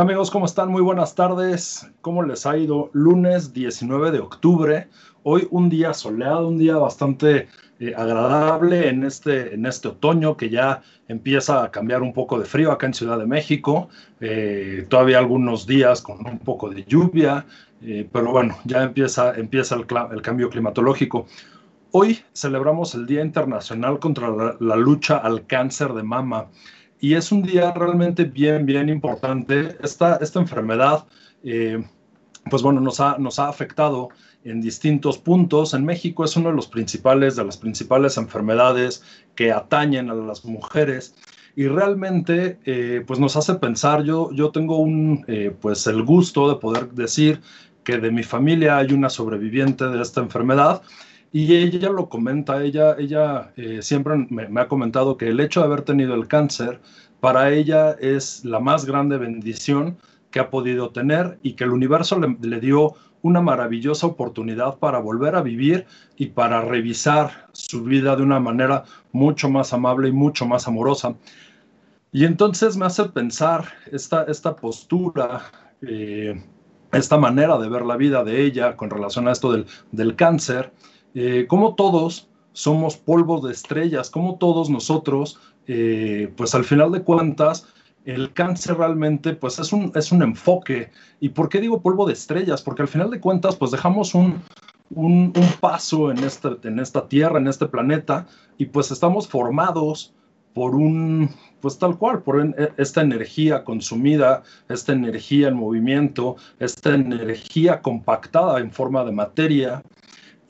tal amigos? ¿Cómo están? Muy buenas tardes. ¿Cómo les ha ido? Lunes 19 de octubre. Hoy un día soleado, un día bastante eh, agradable en este, en este otoño que ya empieza a cambiar un poco de frío acá en Ciudad de México. Eh, todavía algunos días con un poco de lluvia, eh, pero bueno, ya empieza, empieza el, cambio climatológico. Hoy celebramos el Día Internacional contra la lucha al cáncer de mama y es un día realmente bien, bien importante. Esta, esta enfermedad, eh, pues bueno, nos ha, nos ha afectado en distintos puntos. En México es uno de los principales, de las principales enfermedades que atañen a las mujeres y realmente eh, pues nos hace pensar, yo, yo tengo un, eh, pues el gusto de poder decir que de mi familia hay una sobreviviente de esta enfermedad y ella lo comenta, ella, ella eh, siempre me, ha comentado que el hecho de haber tenido el cáncer para ella es la más grande bendición que ha podido tener y que el universo le, dio una maravillosa oportunidad para volver a vivir y para revisar su vida de una manera mucho más amable y mucho más amorosa. Y entonces me hace pensar esta, esta postura, eh, esta manera de ver la vida de ella con relación a esto del, del cáncer, eh, como todos somos polvo de estrellas, como todos nosotros, eh, pues al final de cuentas, el cáncer realmente pues es un, es un enfoque. ¿Y por qué digo polvo de estrellas? Porque al final de cuentas pues dejamos un, un, paso en esta, en esta tierra, en este planeta, y pues estamos formados por un, pues tal cual, por e, esta energía consumida, esta energía en movimiento, esta energía compactada en forma de materia,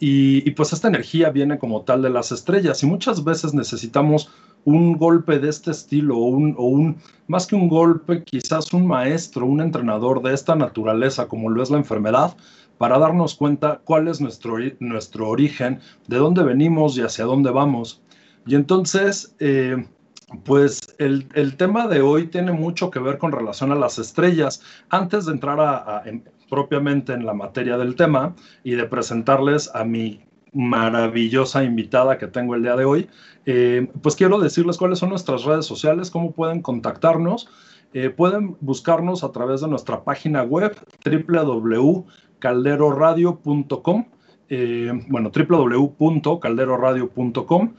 y, pues esta energía viene como tal de las estrellas y muchas veces necesitamos un golpe de este estilo o un, o un, más que un golpe, quizás un maestro, un entrenador de esta naturaleza como lo es la enfermedad, para darnos cuenta cuál es nuestro, nuestro origen, de dónde venimos y hacia dónde vamos. Y entonces, eh, pues el, el, tema de hoy tiene mucho que ver con relación a las estrellas. Antes de entrar a, propiamente en la materia del tema y de presentarles a mi maravillosa invitada que tengo el día de hoy, eh, pues quiero decirles cuáles son nuestras redes sociales, cómo pueden contactarnos. Eh, pueden buscarnos a través de nuestra página web www.calderoradio.com, eh, bueno, www.calderoradio.com,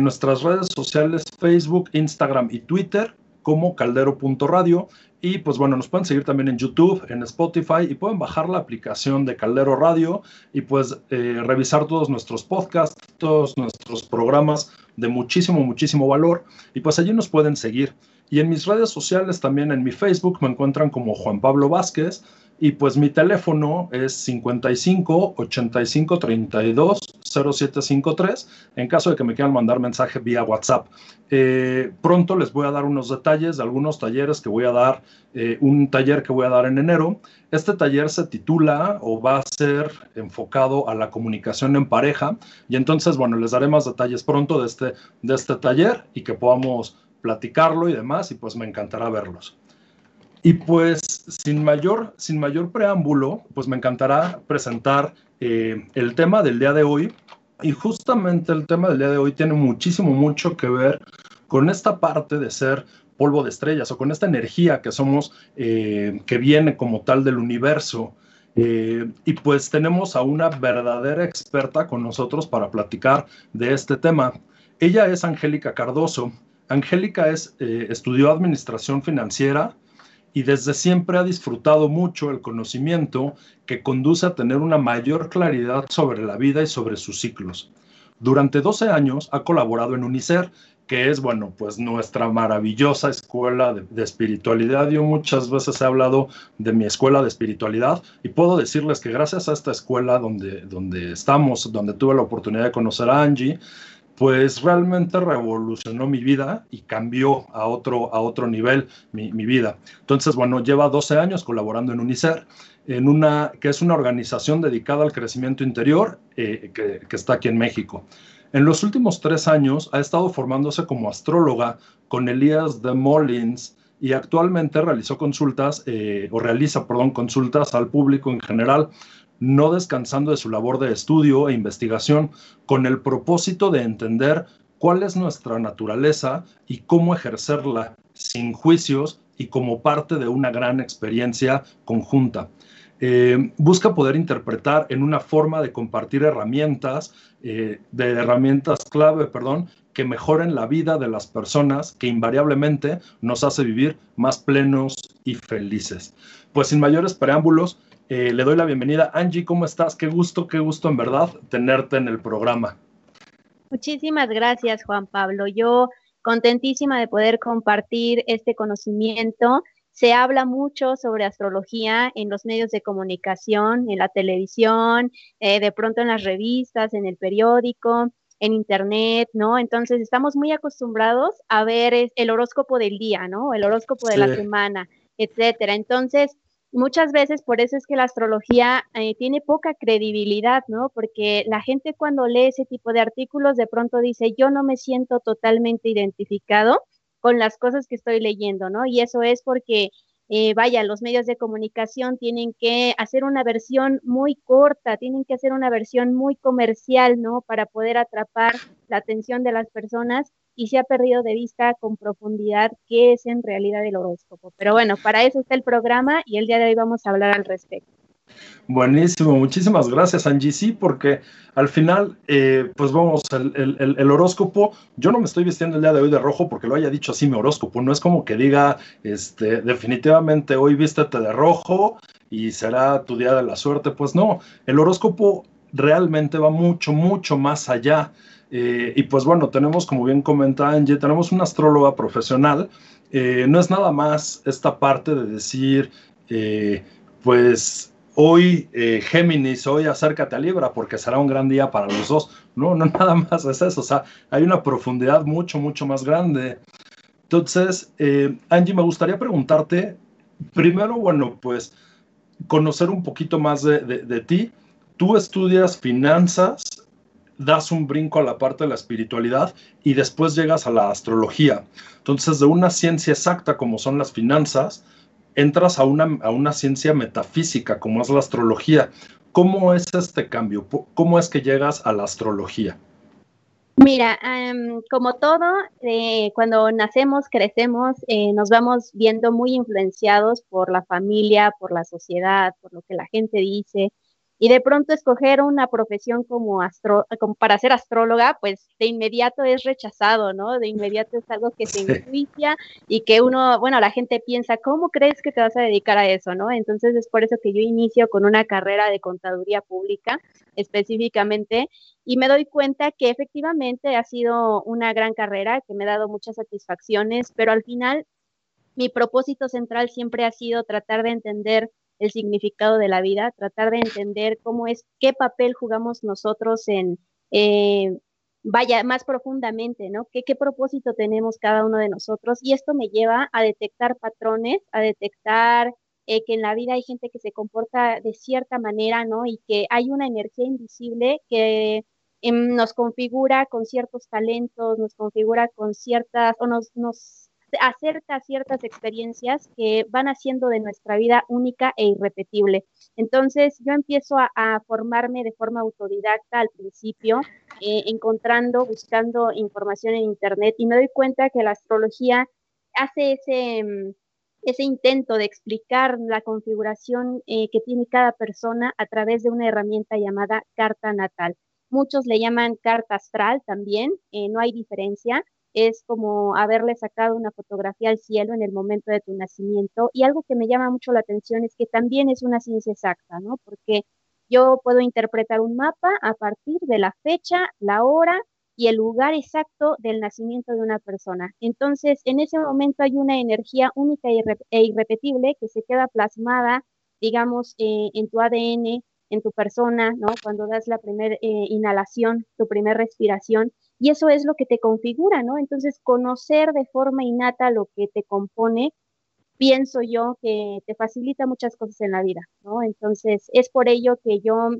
nuestras redes sociales Facebook, Instagram y Twitter como caldero.radio y pues bueno, nos pueden seguir también en YouTube, en Spotify y pueden bajar la aplicación de Caldero Radio y pues eh, revisar todos nuestros podcasts, todos nuestros programas de muchísimo, muchísimo valor. Y pues allí nos pueden seguir. Y en mis redes sociales también en mi Facebook me encuentran como Juan Pablo Vázquez y pues mi teléfono es 55 85 32 0753 en caso de que me quieran mandar mensaje vía WhatsApp. Eh, pronto les voy a dar unos detalles de algunos talleres que voy a dar, eh, un taller que voy a dar en enero. Este taller se titula o va a ser enfocado a la comunicación en pareja y entonces, bueno, les daré más detalles pronto de este, de este taller y que podamos platicarlo y demás y pues me encantará verlos. Y pues sin mayor, sin mayor preámbulo, pues me encantará presentar eh, el tema del día de hoy. Y justamente el tema del día de hoy tiene muchísimo, mucho que ver con esta parte de ser polvo de estrellas o con esta energía que somos, eh, que viene como tal del universo. Eh, y pues tenemos a una verdadera experta con nosotros para platicar de este tema. Ella es Angélica Cardoso. Angélica es, estudió administración financiera, y desde siempre ha disfrutado mucho el conocimiento que conduce a tener una mayor claridad sobre la vida y sobre sus ciclos. Durante 12 años ha colaborado en UNICER, que es, bueno, pues nuestra maravillosa escuela de, espiritualidad. Yo muchas veces he hablado de mi escuela de espiritualidad y puedo decirles que gracias a esta escuela donde, donde estamos, donde tuve la oportunidad de conocer a Angie, pues realmente revolucionó mi vida y cambió a otro, a otro nivel mi, vida. Entonces, bueno, lleva 12 años colaborando en UNICER, en una, que es una organización dedicada al crecimiento interior eh, que, está aquí en México. En los últimos tres años ha estado formándose como astróloga con Elías de Molins y actualmente realizó consultas, eh, o realiza, perdón, consultas al público en general no descansando de su labor de estudio e investigación con el propósito de entender cuál es nuestra naturaleza y cómo ejercerla sin juicios, y como parte de una gran experiencia conjunta. Eh, busca poder interpretar en una forma de compartir herramientas, eh, de herramientas clave, perdón, que mejoren la vida de las personas, que invariablemente nos hace vivir más plenos y felices. Pues sin mayores preámbulos, eh, le doy la bienvenida. Angie, ¿cómo estás? Qué gusto, qué gusto en verdad tenerte en el programa. Muchísimas gracias, Juan Pablo. Yo contentísima de poder compartir este conocimiento se habla mucho sobre astrología en los medios de comunicación, en la televisión, eh, de pronto en las revistas, en el periódico, en internet, ¿no? Entonces estamos muy acostumbrados a ver el horóscopo del día, ¿no? El horóscopo de la semana, etcétera. Entonces, muchas veces por eso es que la astrología eh, tiene poca credibilidad, ¿no? Porque la gente cuando lee ese tipo de artículos de pronto dice, yo no me siento totalmente identificado con las cosas que estoy leyendo, ¿no? Y eso es porque, eh, vaya, los medios de comunicación tienen que hacer una versión muy corta, tienen que hacer una versión muy comercial, ¿no? Para poder atrapar la atención de las personas y se ha perdido de vista con profundidad qué es en realidad el horóscopo. Pero bueno, para eso está el programa y el día de hoy vamos a hablar al respecto. Buenísimo, muchísimas gracias Angie, sí, porque al final, eh, pues vamos, el, horóscopo, yo no me estoy vistiendo el día de hoy de rojo porque lo haya dicho así mi horóscopo, no es como que diga, este, definitivamente hoy vístete de rojo y será tu día de la suerte, pues no, el horóscopo realmente va mucho, mucho más allá. Eh, y pues bueno, tenemos, como bien comenta Angie, tenemos una astróloga profesional, eh, no es nada más esta parte de decir, pues hoy eh, Géminis, hoy acércate a Libra porque será un gran día para los dos. No, no nada más es eso, o sea, hay una profundidad mucho, mucho más grande. Entonces, eh, Angie, me gustaría preguntarte, primero, bueno, pues conocer un poquito más de, de ti. Tú estudias finanzas, das un brinco a la parte de la espiritualidad y después llegas a la astrología. Entonces, de una ciencia exacta como son las finanzas, entras a una, a una ciencia metafísica como es la astrología. ¿Cómo es este cambio? ¿Cómo es que llegas a la astrología? Mira, como todo, eh, cuando nacemos, crecemos, eh, nos vamos viendo muy influenciados por la familia, por la sociedad, por lo que la gente dice, y de pronto escoger una profesión como, astro, como para ser astróloga, pues de inmediato es rechazado, ¿no? De inmediato es algo que se enjuicia y que uno, bueno, la gente piensa, ¿cómo crees que te vas a dedicar a eso, no? Entonces es por eso que yo inicio con una carrera de contaduría pública específicamente y me doy cuenta que efectivamente ha sido una gran carrera que me ha dado muchas satisfacciones, pero al final mi propósito central siempre ha sido tratar de entender el significado de la vida, tratar de entender cómo es, qué papel jugamos nosotros en, eh, vaya, más profundamente, ¿no? ¿Qué, ¿Qué propósito tenemos cada uno de nosotros? Y esto me lleva a detectar patrones, a detectar eh, que en la vida hay gente que se comporta de cierta manera, ¿no? Y que hay una energía invisible que em, nos configura con ciertos talentos, nos configura con ciertas, o nos, nos acerca ciertas experiencias que van haciendo de nuestra vida única e irrepetible. Entonces yo empiezo a, formarme de forma autodidacta al principio, eh, encontrando, buscando información en Internet y me doy cuenta que la astrología hace ese, mm, ese intento de explicar la configuración eh, que tiene cada persona a través de una herramienta llamada carta natal. Muchos le llaman carta astral también, eh, no hay diferencia es como haberle sacado una fotografía al cielo en el momento de tu nacimiento. Y algo que me llama mucho la atención es que también es una ciencia exacta, ¿no? Porque yo puedo interpretar un mapa a partir de la fecha, la hora y el lugar exacto del nacimiento de una persona. Entonces, en ese momento hay una energía única e irrepetible que se queda plasmada, digamos, eh, en tu ADN, en tu persona, ¿no? Cuando das la primera eh, inhalación, tu primera respiración, y eso es lo que te configura, ¿no? Entonces, conocer de forma innata lo que te compone, pienso yo que te facilita muchas cosas en la vida, ¿no? Entonces, es por ello que yo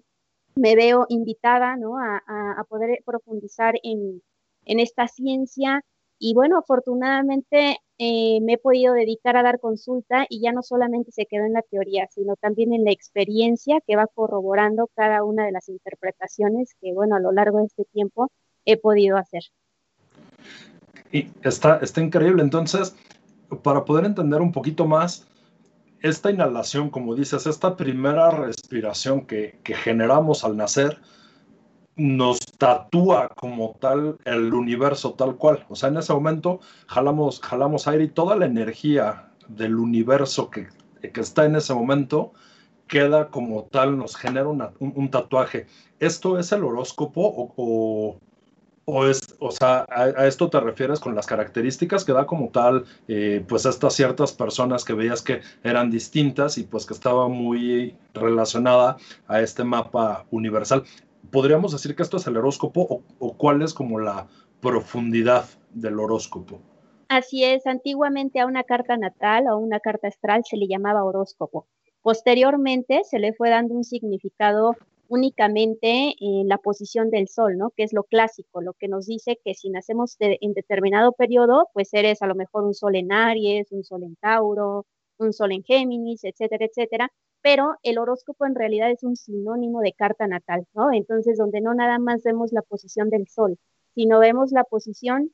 me veo invitada, ¿no? A, poder profundizar en, esta ciencia y bueno, afortunadamente eh, me he podido dedicar a dar consulta y ya no solamente se quedó en la teoría, sino también en la experiencia que va corroborando cada una de las interpretaciones que, bueno, a lo largo de este tiempo he podido hacer. Y está, está increíble. Entonces, para poder entender un poquito más esta inhalación, como dices, esta primera respiración que, generamos al nacer, nos tatúa como tal el universo tal cual. O sea, en ese momento jalamos, jalamos aire y toda la energía del universo que, está en ese momento queda como tal, nos genera un, tatuaje. ¿Esto es el horóscopo o, es, o sea, a, esto te refieres con las características que da como tal, eh, pues estas ciertas personas que veías que eran distintas y pues que estaba muy relacionada a este mapa universal? ¿podríamos decir que esto es el horóscopo o, cuál es como la profundidad del horóscopo? Así es, antiguamente a una carta natal o una carta astral se le llamaba horóscopo. Posteriormente se le fue dando un significado únicamente en la posición del sol, ¿no? Que es lo clásico, lo que nos dice que si nacemos en determinado periodo, pues eres a lo mejor un sol en Aries, un sol en Tauro, un sol en Géminis, etcétera, etcétera pero el horóscopo en realidad es un sinónimo de carta natal, ¿no? Entonces, donde no nada más vemos la posición del Sol, sino vemos la posición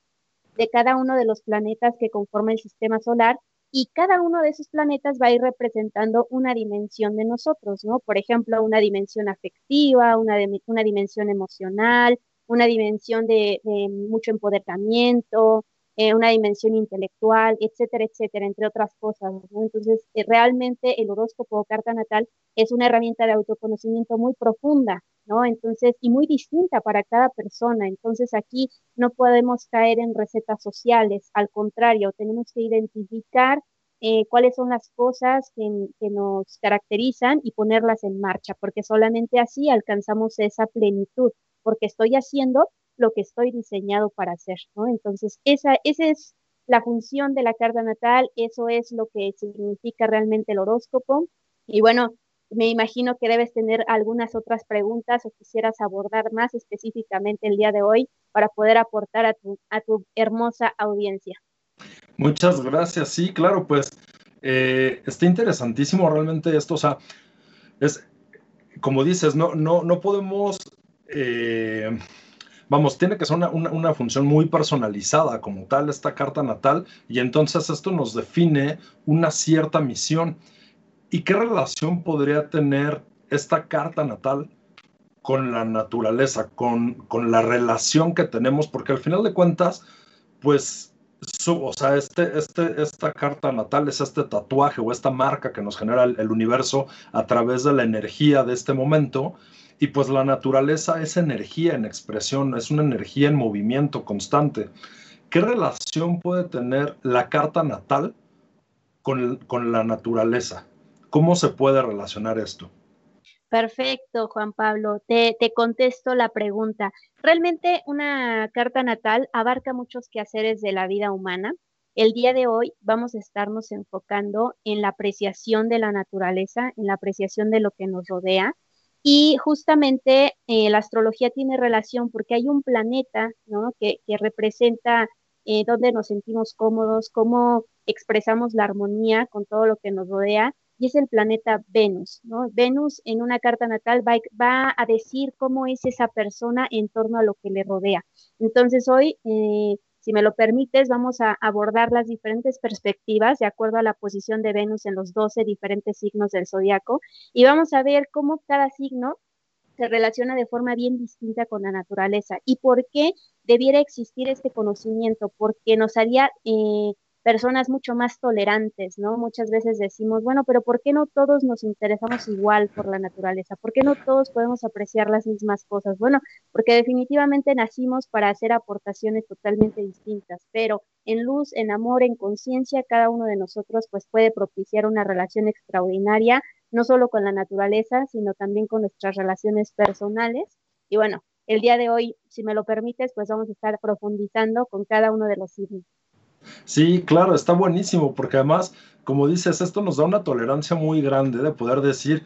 de cada uno de los planetas que conforman el sistema solar y cada uno de esos planetas va a ir representando una dimensión de nosotros, ¿no? Por ejemplo, una dimensión afectiva, una, una dimensión emocional, una dimensión de, de mucho empoderamiento, eh, una dimensión intelectual, etcétera, etcétera, entre otras cosas. Entonces, eh, realmente el horóscopo o carta natal es una herramienta de autoconocimiento muy profunda, ¿no? Entonces, y muy distinta para cada persona. Entonces, aquí no podemos caer en recetas sociales, al contrario, tenemos que identificar eh, cuáles son las cosas que, que, nos caracterizan y ponerlas en marcha, porque solamente así alcanzamos esa plenitud, porque estoy haciendo lo que estoy diseñado para hacer, ¿no? Entonces, esa, esa es la función de la carta natal, eso es lo que significa realmente el horóscopo. Y bueno, me imagino que debes tener algunas otras preguntas o quisieras abordar más específicamente el día de hoy para poder aportar a tu, a tu hermosa audiencia. Muchas gracias. Sí, claro, pues eh, está interesantísimo realmente esto. O sea, es como dices, no, no, no podemos eh, vamos, tiene que ser una, función muy personalizada como tal esta carta natal y entonces esto nos define una cierta misión. ¿Y qué relación podría tener esta carta natal con la naturaleza, con, con la relación que tenemos? Porque al final de cuentas, pues o sea, este, este, esta carta natal es este tatuaje o esta marca que nos genera el, universo a través de la energía de este momento. Y pues la naturaleza es energía en expresión, es una energía en movimiento constante. ¿Qué relación puede tener la carta natal con, con la naturaleza? ¿Cómo se puede relacionar esto? Perfecto, Juan Pablo. Te, te, contesto la pregunta. Realmente una carta natal abarca muchos quehaceres de la vida humana. El día de hoy vamos a estarnos enfocando en la apreciación de la naturaleza, en la apreciación de lo que nos rodea, y justamente eh, la astrología tiene relación porque hay un planeta ¿no? que, que, representa eh, dónde nos sentimos cómodos, cómo expresamos la armonía con todo lo que nos rodea, y es el planeta Venus. ¿no? Venus en una carta natal va, va, a decir cómo es esa persona en torno a lo que le rodea. Entonces hoy eh, si me lo permites, vamos a abordar las diferentes perspectivas de acuerdo a la posición de Venus en los 12 diferentes signos del zodiaco y vamos a ver cómo cada signo se relaciona de forma bien distinta con la naturaleza y por qué debiera existir este conocimiento, porque nos haría eh, personas mucho más tolerantes, ¿no? Muchas veces decimos, bueno, pero ¿por qué no todos nos interesamos igual por la naturaleza? ¿Por qué no todos podemos apreciar las mismas cosas? Bueno, porque definitivamente nacimos para hacer aportaciones totalmente distintas, pero en luz, en amor, en conciencia, cada uno de nosotros pues puede propiciar una relación extraordinaria, no solo con la naturaleza, sino también con nuestras relaciones personales. Y bueno, el día de hoy, si me lo permites, pues vamos a estar profundizando con cada uno de los signos. Sí, claro, está buenísimo, porque además, como dices, esto nos da una tolerancia muy grande de poder decir,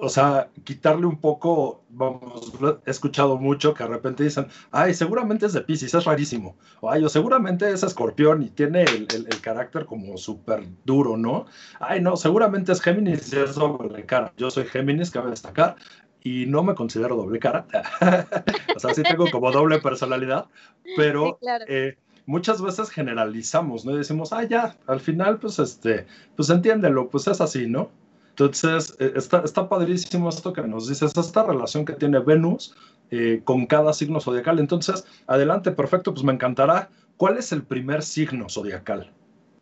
o sea, quitarle un poco, vamos, he escuchado mucho que de repente dicen, ay, seguramente es de Pisces, es rarísimo, o ay, o seguramente es escorpión y tiene el, carácter como súper duro, ¿no? Ay, no, seguramente es Géminis y es doble cara. Yo soy Géminis, cabe destacar, y no me considero doble cara, o sea, sí tengo como doble personalidad, pero... Sí, claro. eh, muchas veces generalizamos, ¿no? Decimos, ah, ya, al final, pues, este, pues entiéndelo, pues es así, ¿no? Entonces, eh, está, está padrísimo esto que nos dices, esta relación que tiene Venus eh, con cada signo zodiacal. Entonces, adelante, perfecto, pues me encantará. ¿Cuál es el primer signo zodiacal?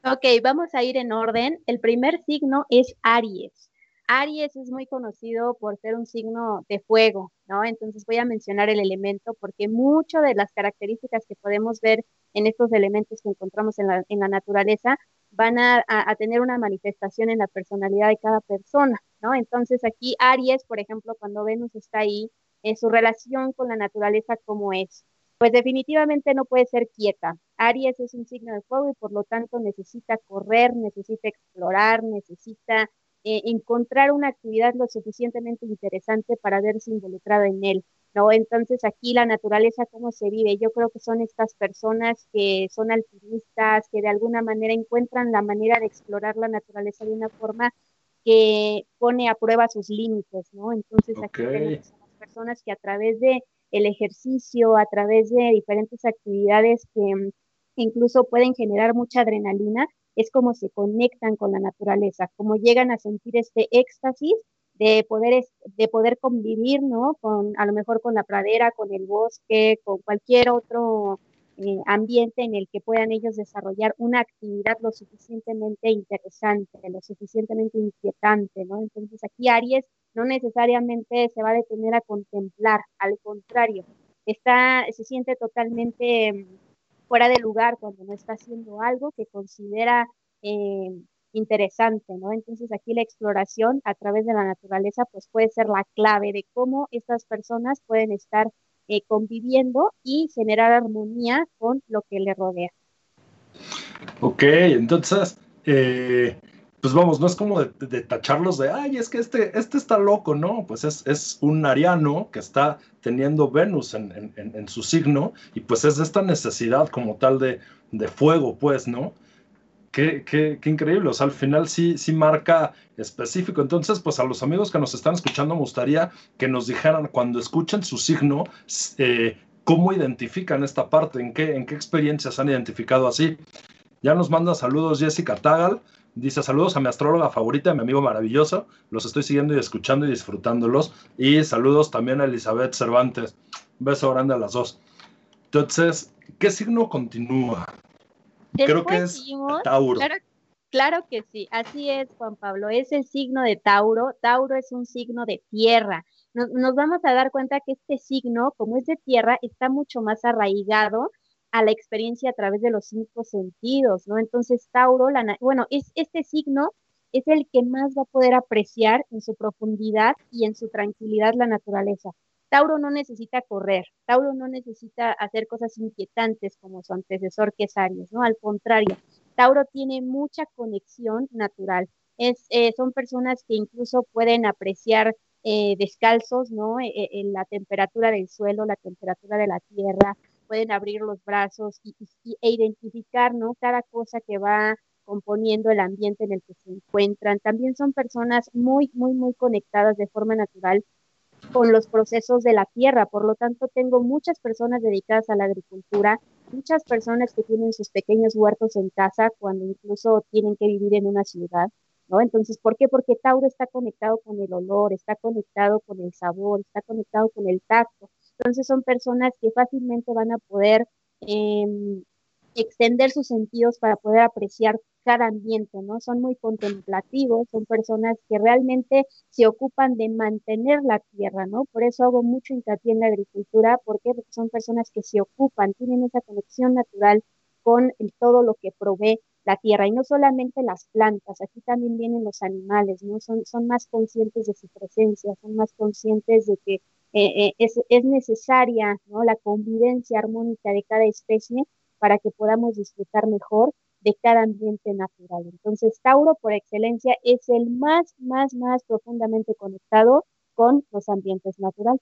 Ok, vamos a ir en orden. El primer signo es Aries. Aries es muy conocido por ser un signo de fuego, ¿no? Entonces voy a mencionar el elemento porque muchas de las características que podemos ver en estos elementos que encontramos en la, naturaleza van a, tener una manifestación en la personalidad de cada persona, ¿no? Entonces aquí Aries, por ejemplo, cuando Venus está ahí, en su relación con la naturaleza, ¿cómo es? Pues definitivamente no puede ser quieta. Aries es un signo de fuego y por lo tanto necesita correr, necesita explorar, necesita eh, encontrar una actividad lo suficientemente interesante para verse involucrado en él. ¿No? Entonces aquí la naturaleza, ¿cómo se vive? Yo creo que son estas personas que son alpinistas, que de alguna manera encuentran la manera de explorar la naturaleza de una forma que pone a prueba sus límites, ¿no? Entonces aquí tenemos a las personas que a través de el ejercicio, a través de diferentes actividades que incluso pueden generar mucha adrenalina, es como se conectan con la naturaleza, como llegan a sentir este éxtasis de poder, de poder convivir, ¿no? Con, a lo mejor con la pradera, con el bosque, con cualquier otro eh, ambiente en el que puedan ellos desarrollar una actividad lo suficientemente interesante, lo suficientemente inquietante, ¿no? Entonces aquí Aries no necesariamente se va a detener a contemplar, al contrario, está, se siente totalmente fuera de lugar cuando no está haciendo algo que considera eh, interesante, ¿no? Entonces aquí la exploración a través de la naturaleza pues puede ser la clave de cómo estas personas pueden estar eh, conviviendo y generar armonía con lo que le rodea. Ok, entonces, eh, pues vamos, no es como de, tacharlos de, ay, es que este, este está loco, ¿no? Pues es, es un ariano que está teniendo Venus en, en, su signo y pues es esta necesidad como tal de, de fuego, pues, ¿no? Qué, qué, increíble, o sea, al final sí, sí marca específico. Entonces, pues a los amigos que nos están escuchando me gustaría que nos dijeran cuando escuchen su signo, eh, cómo identifican esta parte, en qué, en qué experiencias han identificado así. Ya nos manda saludos Jessica Tagal. Dice saludos a mi astróloga favorita, a mi amigo maravilloso. Los estoy siguiendo y escuchando y disfrutándolos. Y saludos también a Elizabeth Cervantes. beso grande a las dos. Entonces, ¿qué signo continúa? Creo que es Tauro. Claro, que sí, así es, Juan Pablo. Es el signo de Tauro. Tauro es un signo de tierra. nos vamos a dar cuenta que este signo, como es de tierra, está mucho más arraigado a la experiencia a través de los cinco sentidos, ¿no? Entonces, Tauro, la, bueno, es, este signo es el que más va a poder apreciar en su profundidad y en su tranquilidad la naturaleza. Tauro no necesita correr, Tauro no necesita hacer cosas inquietantes como su antecesor que es Aries, ¿no? Al contrario, Tauro tiene mucha conexión natural. Es, eh, son personas que incluso pueden apreciar eh, descalzos, ¿no? E, e, la temperatura del suelo, la temperatura de la tierra, pueden abrir los brazos y, e identificar, ¿no? Cada cosa que va componiendo el ambiente en el que se encuentran. También son personas muy, muy, muy conectadas de forma natural con los procesos de la tierra. Por lo tanto, tengo muchas personas dedicadas a la agricultura, muchas personas que tienen sus pequeños huertos en casa cuando incluso tienen que vivir en una ciudad. ¿No? Entonces, ¿por qué? Porque Tauro está conectado con el olor, está conectado con el sabor, está conectado con el tacto. Entonces son personas que fácilmente van a poder em, extender sus sentidos para poder apreciar cada ambiente, ¿no? Son muy contemplativos, son personas que realmente se ocupan de mantener la tierra, ¿no? Por eso hago mucho hincapié en la agricultura, ¿por qué? Porque son personas que se ocupan, tienen esa conexión natural con todo lo que provee la tierra y no solamente las plantas, aquí también vienen los animales, ¿no? Son, son más conscientes de su presencia, son más conscientes de que eh, eh, es, es, necesaria ¿no? la convivencia armónica de cada especie para que podamos disfrutar mejor de cada ambiente natural. Entonces, Tauro, por excelencia, es el más, más, más profundamente conectado con los ambientes naturales.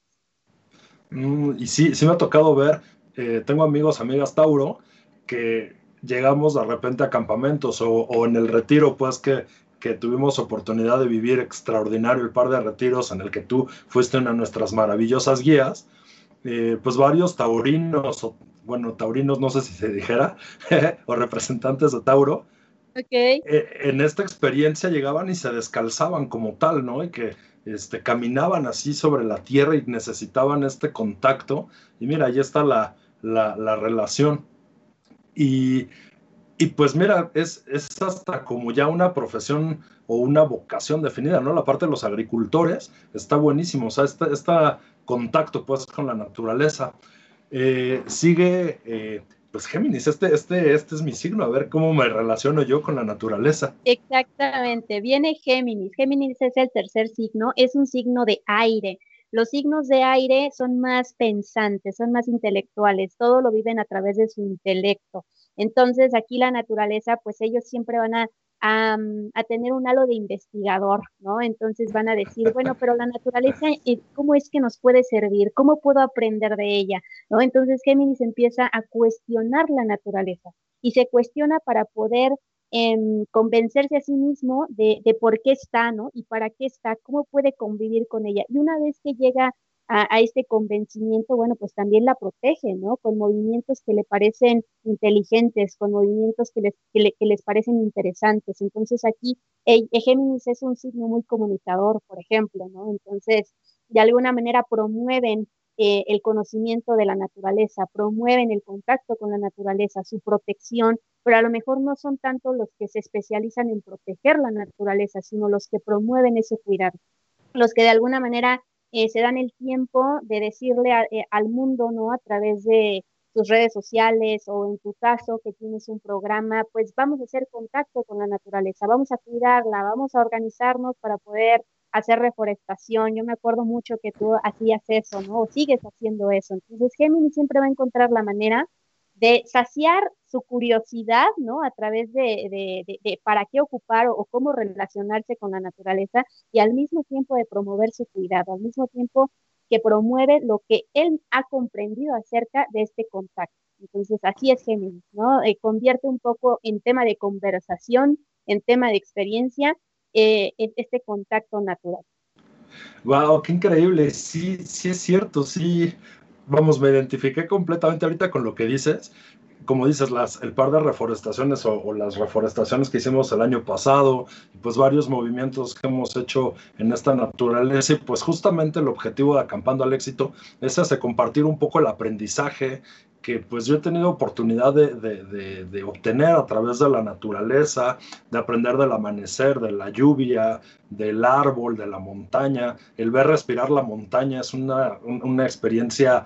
Mm, y sí, sí me ha tocado ver, eh, tengo amigos, amigas Tauro, que llegamos de repente a campamentos o, o en el retiro, pues que que tuvimos oportunidad de vivir extraordinario el par de retiros en el que tú fuiste una de nuestras maravillosas guías, eh, pues varios taurinos bueno, taurinos, no sé si se dijera, o representantes de Tauro, okay. Eh, en esta experiencia llegaban y se descalzaban como tal, ¿no? Y que este, caminaban así sobre la tierra y necesitaban este contacto. Y mira, ahí está la, la, relación. Y, y, pues mira, es, es hasta como ya una profesión o una vocación definida, ¿no? La parte de los agricultores está buenísimo, o sea, este, este contacto pues con la naturaleza. Eh, sigue, eh, pues Géminis, este, este, este es mi signo, a ver cómo me relaciono yo con la naturaleza. Exactamente, viene Géminis. Géminis es el tercer signo, es un signo de aire. Los signos de aire son más pensantes, son más intelectuales, todo lo viven a través de su intelecto. Entonces, aquí la naturaleza, pues ellos siempre van a a, tener un halo de investigador, ¿no? Entonces van a decir, bueno, pero la naturaleza, eh, ¿cómo es que nos puede servir? ¿Cómo puedo aprender de ella? ¿No? Entonces Géminis empieza a cuestionar la naturaleza y se cuestiona para poder em, convencerse a sí mismo de, de, por qué está, ¿no? Y para qué está, cómo puede convivir con ella. Y una vez que llega a, este convencimiento, bueno, pues también la protege, ¿no? Con movimientos que le parecen inteligentes, con movimientos que les, que, les parecen interesantes. Entonces aquí el, Géminis es un signo muy comunicador, por ejemplo, ¿no? Entonces, de alguna manera promueven eh, el conocimiento de la naturaleza, promueven el contacto con la naturaleza, su protección, pero a lo mejor no son tanto los que se especializan en proteger la naturaleza, sino los que promueven ese cuidado, los que de alguna manera eh, se dan el tiempo de decirle eh, al mundo, ¿no? A través de tus redes sociales o en tu caso que tienes un programa, pues vamos a hacer contacto con la naturaleza, vamos a cuidarla, vamos a organizarnos para poder hacer reforestación. Yo me acuerdo mucho que tú hacías eso, ¿no? O sigues haciendo eso. Entonces, Géminis siempre va a encontrar la manera de saciar su curiosidad, ¿no? A través de, de, para qué ocupar o, cómo relacionarse con la naturaleza y al mismo tiempo de promover su cuidado, al mismo tiempo que promueve lo que él ha comprendido acerca de este contacto. Entonces, así es Géminis, ¿no? Eh, convierte un poco en tema de conversación, en tema de experiencia, eh, este contacto natural. Wow, qué increíble. Sí, sí es cierto, sí vamos, me identifiqué completamente ahorita con lo que dices. Como dices, las, el par de reforestaciones o, las reforestaciones que hicimos el año pasado, pues varios movimientos que hemos hecho en esta naturaleza, y pues justamente el objetivo de Acampando al Éxito es ese, compartir un poco el aprendizaje que pues yo he tenido oportunidad de, de, obtener a través de la naturaleza, de aprender del amanecer, de la lluvia, del árbol, de la montaña. El ver respirar la montaña es una, una experiencia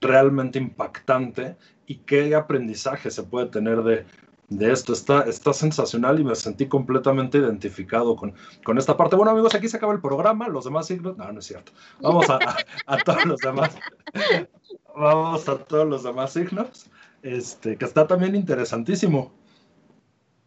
realmente impactante y qué aprendizaje se puede tener de, de esto. Está, está sensacional y me sentí completamente identificado con, con esta parte. Bueno, amigos, aquí se acaba el programa. Los demás signos, no, no es cierto. Vamos a, a, todos los demás. Vamos a todos los demás signos, este, que está también interesantísimo.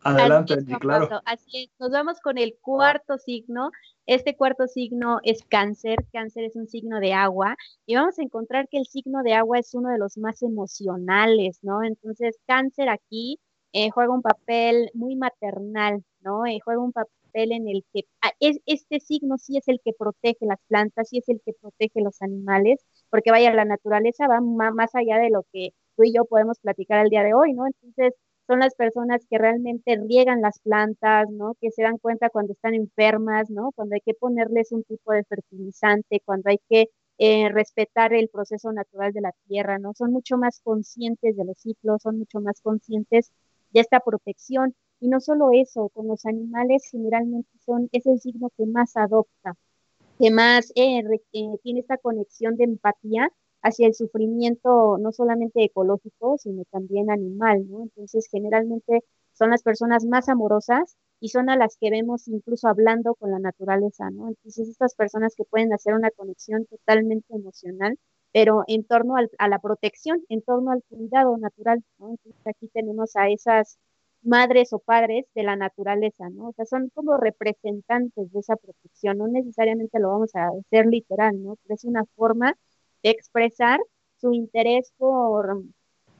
Adelante, Angie, claro. Así es, nos vamos con el cuarto signo. Este cuarto signo es cáncer. Cáncer es un signo de agua. Y vamos a encontrar que el signo de agua es uno de los más emocionales, ¿no? Entonces, cáncer aquí eh, juega un papel muy maternal, ¿no? Eh, juega un papel en el que ah, es, este signo sí es el que protege las plantas, sí es el que protege los animales, porque vaya, la naturaleza va más allá de lo que tú y yo podemos platicar el día de hoy, ¿no? Entonces, son las personas que realmente riegan las plantas, ¿no? Que se dan cuenta cuando están enfermas, ¿no? Cuando hay que ponerles un tipo de fertilizante, cuando hay que eh, respetar el proceso natural de la tierra, ¿no? Son mucho más conscientes de los ciclos, son mucho más conscientes esta protección. Y no solo eso, con los animales generalmente son, es el signo que más adopta, que más eh, eh, tiene esta conexión de empatía hacia el sufrimiento no solamente ecológico, sino también animal. Entonces, generalmente son las personas más amorosas y son a las que vemos incluso hablando con la naturaleza. Entonces, estas personas que pueden hacer una conexión totalmente emocional pero en torno a la protección, en torno al cuidado natural, aquí tenemos a esas madres o padres de la naturaleza, ¿no? O sea, son como representantes de esa protección, no necesariamente lo vamos a hacer literal, ¿no? Pero es una forma de expresar su interés por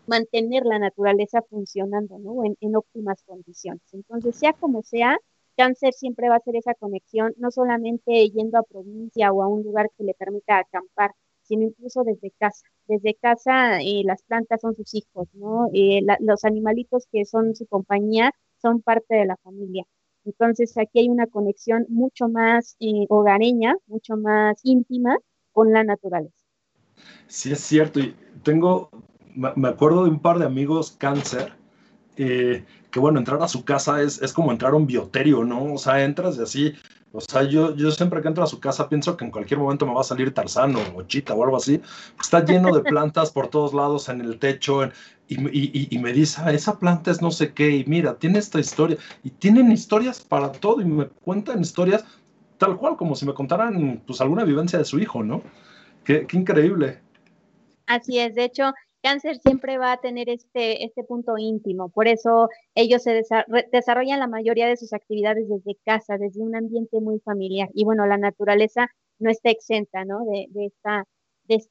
mantener la naturaleza funcionando, ¿no? En, en óptimas condiciones. Entonces, sea como sea, cáncer siempre va a ser esa conexión, no solamente yendo a provincia o a un lugar que le permita acampar, sino incluso desde casa. Desde casa eh, las plantas son sus hijos, ¿no? Eh, los animalitos que son su compañía son parte de la familia. Entonces aquí hay una conexión mucho más eh, hogareña, mucho más íntima con la naturaleza. Sí, es cierto. Tengo, me acuerdo de un par de amigos cáncer, que bueno, entrar a su casa es, es como entrar a un bioterio, ¿no? O sea, entras y así o sea, yo, yo siempre que entro a su casa pienso que en cualquier momento me va a salir Tarzano o Chita o algo así. Está lleno de plantas por todos lados en el techo y, me dice, ah, esa planta es no sé qué y mira, tiene esta historia. Y tienen historias para todo y me cuentan historias tal cual como si me contaran pues alguna vivencia de su hijo, ¿no? Qué, qué increíble. Así es, de hecho, cáncer siempre va a tener este, este punto íntimo, por eso ellos se desarrollan la mayoría de sus actividades desde casa, desde un ambiente muy familiar. Y bueno, la naturaleza no está exenta, ¿no? De, esta, de,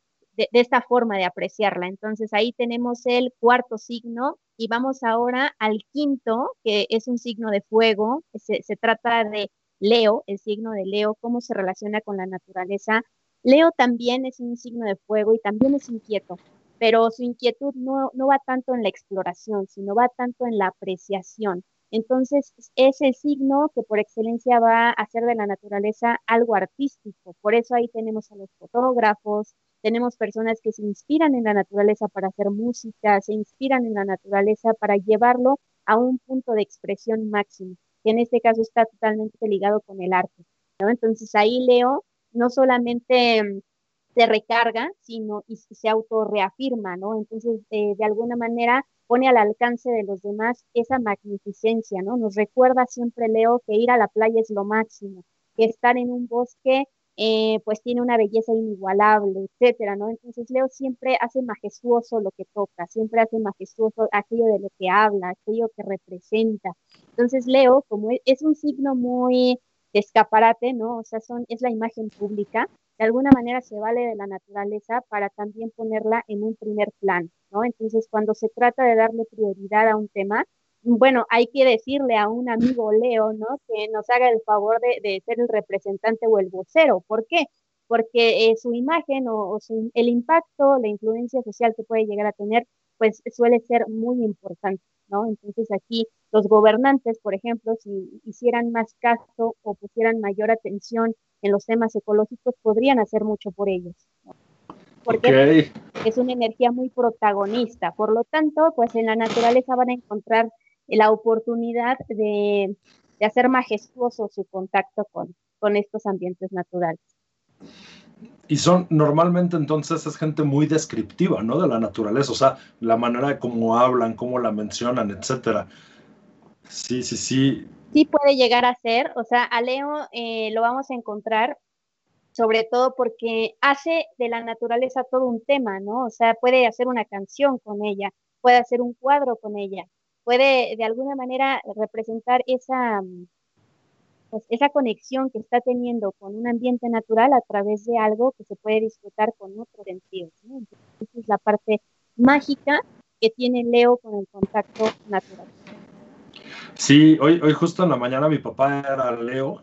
esta forma de apreciarla. Entonces ahí tenemos el cuarto signo y vamos ahora al quinto, que es un signo de fuego, se, se trata de Leo, el signo de Leo, cómo se relaciona con la naturaleza. Leo también es un signo de fuego y también es inquieto pero su inquietud no, va tanto en la exploración, sino va tanto en la apreciación. Entonces, es el signo que por excelencia va a hacer de la naturaleza algo artístico. Por eso ahí tenemos a los fotógrafos, tenemos personas que se inspiran en la naturaleza para hacer música, se inspiran en la naturaleza para llevarlo a un punto de expresión máximo, que en este caso está totalmente ligado con el arte. Entonces ahí Leo no solamente se recarga, sino y se autorreafirma, ¿no? Entonces, eh, de alguna manera pone al alcance de los demás esa magnificencia, ¿no? Nos recuerda siempre, Leo, que ir a la playa es lo máximo, que estar en un bosque, eh, pues tiene una belleza inigualable, etcétera, ¿no? Entonces, Leo siempre hace majestuoso lo que toca, siempre hace majestuoso aquello de lo que habla, aquello que representa. Entonces, Leo, como e, es un signo muy escaparate, ¿no? O sea, son, es la imagen pública, de alguna manera se vale de la naturaleza para también ponerla en un primer plan, ¿no? Entonces, cuando se trata de darle prioridad a un tema, bueno, hay que decirle a un amigo Leo, ¿no? Que nos haga el favor de, ser el representante o el vocero. ¿Por qué? Porque eh, su imagen o, el impacto, la influencia social que puede llegar a tener, pues suele ser muy importante, ¿no? Entonces aquí los gobernantes, por ejemplo, si hicieran más caso o pusieran mayor atención en los temas ecológicos podrían hacer mucho por ellos. Porque es una energía muy protagonista. Por lo tanto, pues en la naturaleza van a encontrar la oportunidad de, hacer majestuoso su contacto con, con estos ambientes naturales. Y son normalmente entonces es gente muy descriptiva, ¿no? De la naturaleza, o sea, la manera de cómo hablan, cómo la mencionan, etcétera. Sí, sí, sí sí puede llegar a ser, o sea, a Leo eh, lo vamos a encontrar sobre todo porque hace de la naturaleza todo un tema, ¿no? O sea, puede hacer una canción con ella, puede hacer un cuadro con ella, puede de alguna manera representar esa, pues, esa conexión que está teniendo con un ambiente natural a través de algo que se puede disfrutar con otro sentido. ¿no? esa es la parte mágica que tiene Leo con el contacto natural. Sí, hoy, hoy justo en la mañana mi papá era Leo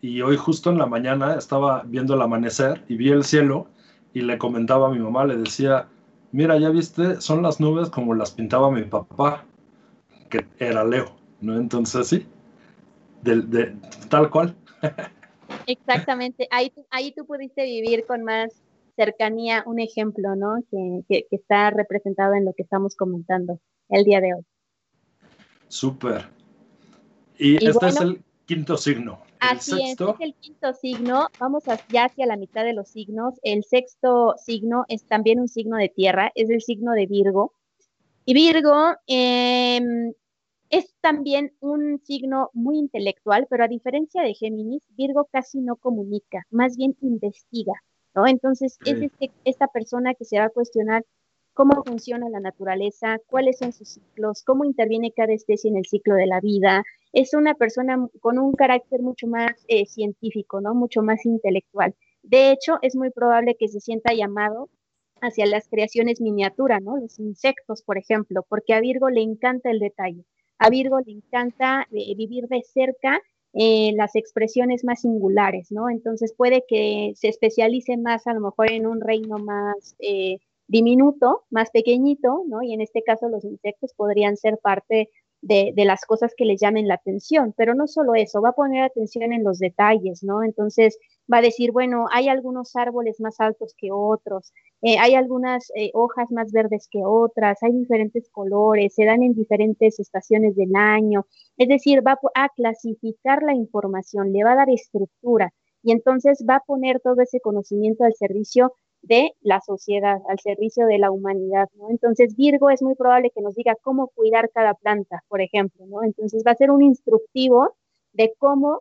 y hoy justo en la mañana estaba viendo el amanecer y vi el cielo y le comentaba a mi mamá, le decía, mira, ya viste, son las nubes como las pintaba mi papá, que era Leo, ¿no? Entonces sí, de, tal cual. Exactamente, ahí, ahí tú pudiste vivir con más cercanía un ejemplo, ¿no? Que, que está representado en lo que estamos comentando el día de hoy. Súper. Y, este es el quinto signo. así es, este es el quinto signo. Vamos ya hacia la mitad de los signos. El sexto signo es también un signo de tierra, es el signo de Virgo. Y Virgo em, es también un signo muy intelectual, pero a diferencia de Géminis, Virgo casi no comunica, más bien investiga, ¿no? Entonces es este, esta persona que se va a cuestionar cómo funciona la naturaleza, cuáles son sus ciclos, cómo interviene cada especie en el ciclo de la vida. Es una persona con un carácter mucho más eh, científico, ¿no? Mucho más intelectual. De hecho, es muy probable que se sienta llamado hacia las creaciones miniatura, ¿no? Los insectos, por ejemplo, porque a Virgo le encanta el detalle. A Virgo le encanta eh, vivir de cerca eh, las expresiones más singulares, ¿no? Entonces puede que se especialice más a lo mejor en un reino más diminuto, más pequeñito, ¿no? Y en este caso los insectos podrían ser parte de, las cosas que les llamen la atención, pero no solo eso, va a poner atención en los detalles, ¿no? Entonces va a decir, bueno, hay algunos árboles más altos que otros, eh, hay algunas eh, hojas más verdes que otras, hay diferentes colores, se dan en diferentes estaciones del año, es decir, va a clasificar la información, le va a dar estructura y entonces va a poner todo ese conocimiento al servicio de la sociedad, al servicio de la humanidad, ¿no? Entonces, Virgo es muy probable que nos diga cómo cuidar cada planta, por ejemplo, ¿no? Entonces, va a ser un instructivo de cómo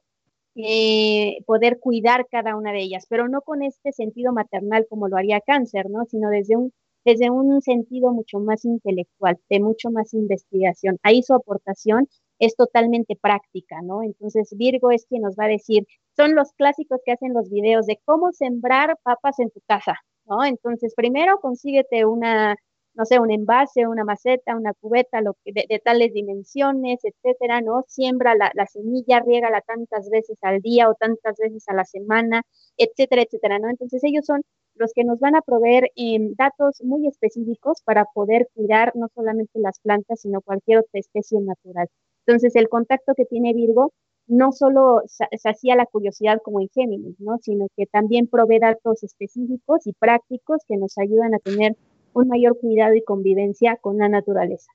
eh, poder cuidar cada una de ellas, pero no con este sentido maternal como lo haría cáncer, ¿no? Sino desde un, desde un sentido mucho más intelectual, de mucho más investigación. Ahí su aportación es totalmente práctica, ¿no? Entonces Virgo es quien nos va a decir, son los clásicos que hacen los videos de cómo sembrar papas en tu casa, ¿no? Entonces, primero consíguete una, no sé, un envase, una maceta, una cubeta, lo que, de, tales dimensiones, etcétera, ¿no? Siembra la, la, semilla, riégala tantas veces al día o tantas veces a la semana, etcétera, etcétera, ¿no? Entonces, ellos son los que nos van a proveer eh, datos muy específicos para poder cuidar no solamente las plantas, sino cualquier otra especie natural. Entonces, el contacto que tiene Virgo no solo hacía la curiosidad como en Géminis, ¿no? sino que también provee datos específicos y prácticos que nos ayudan a tener un mayor cuidado y convivencia con la naturaleza.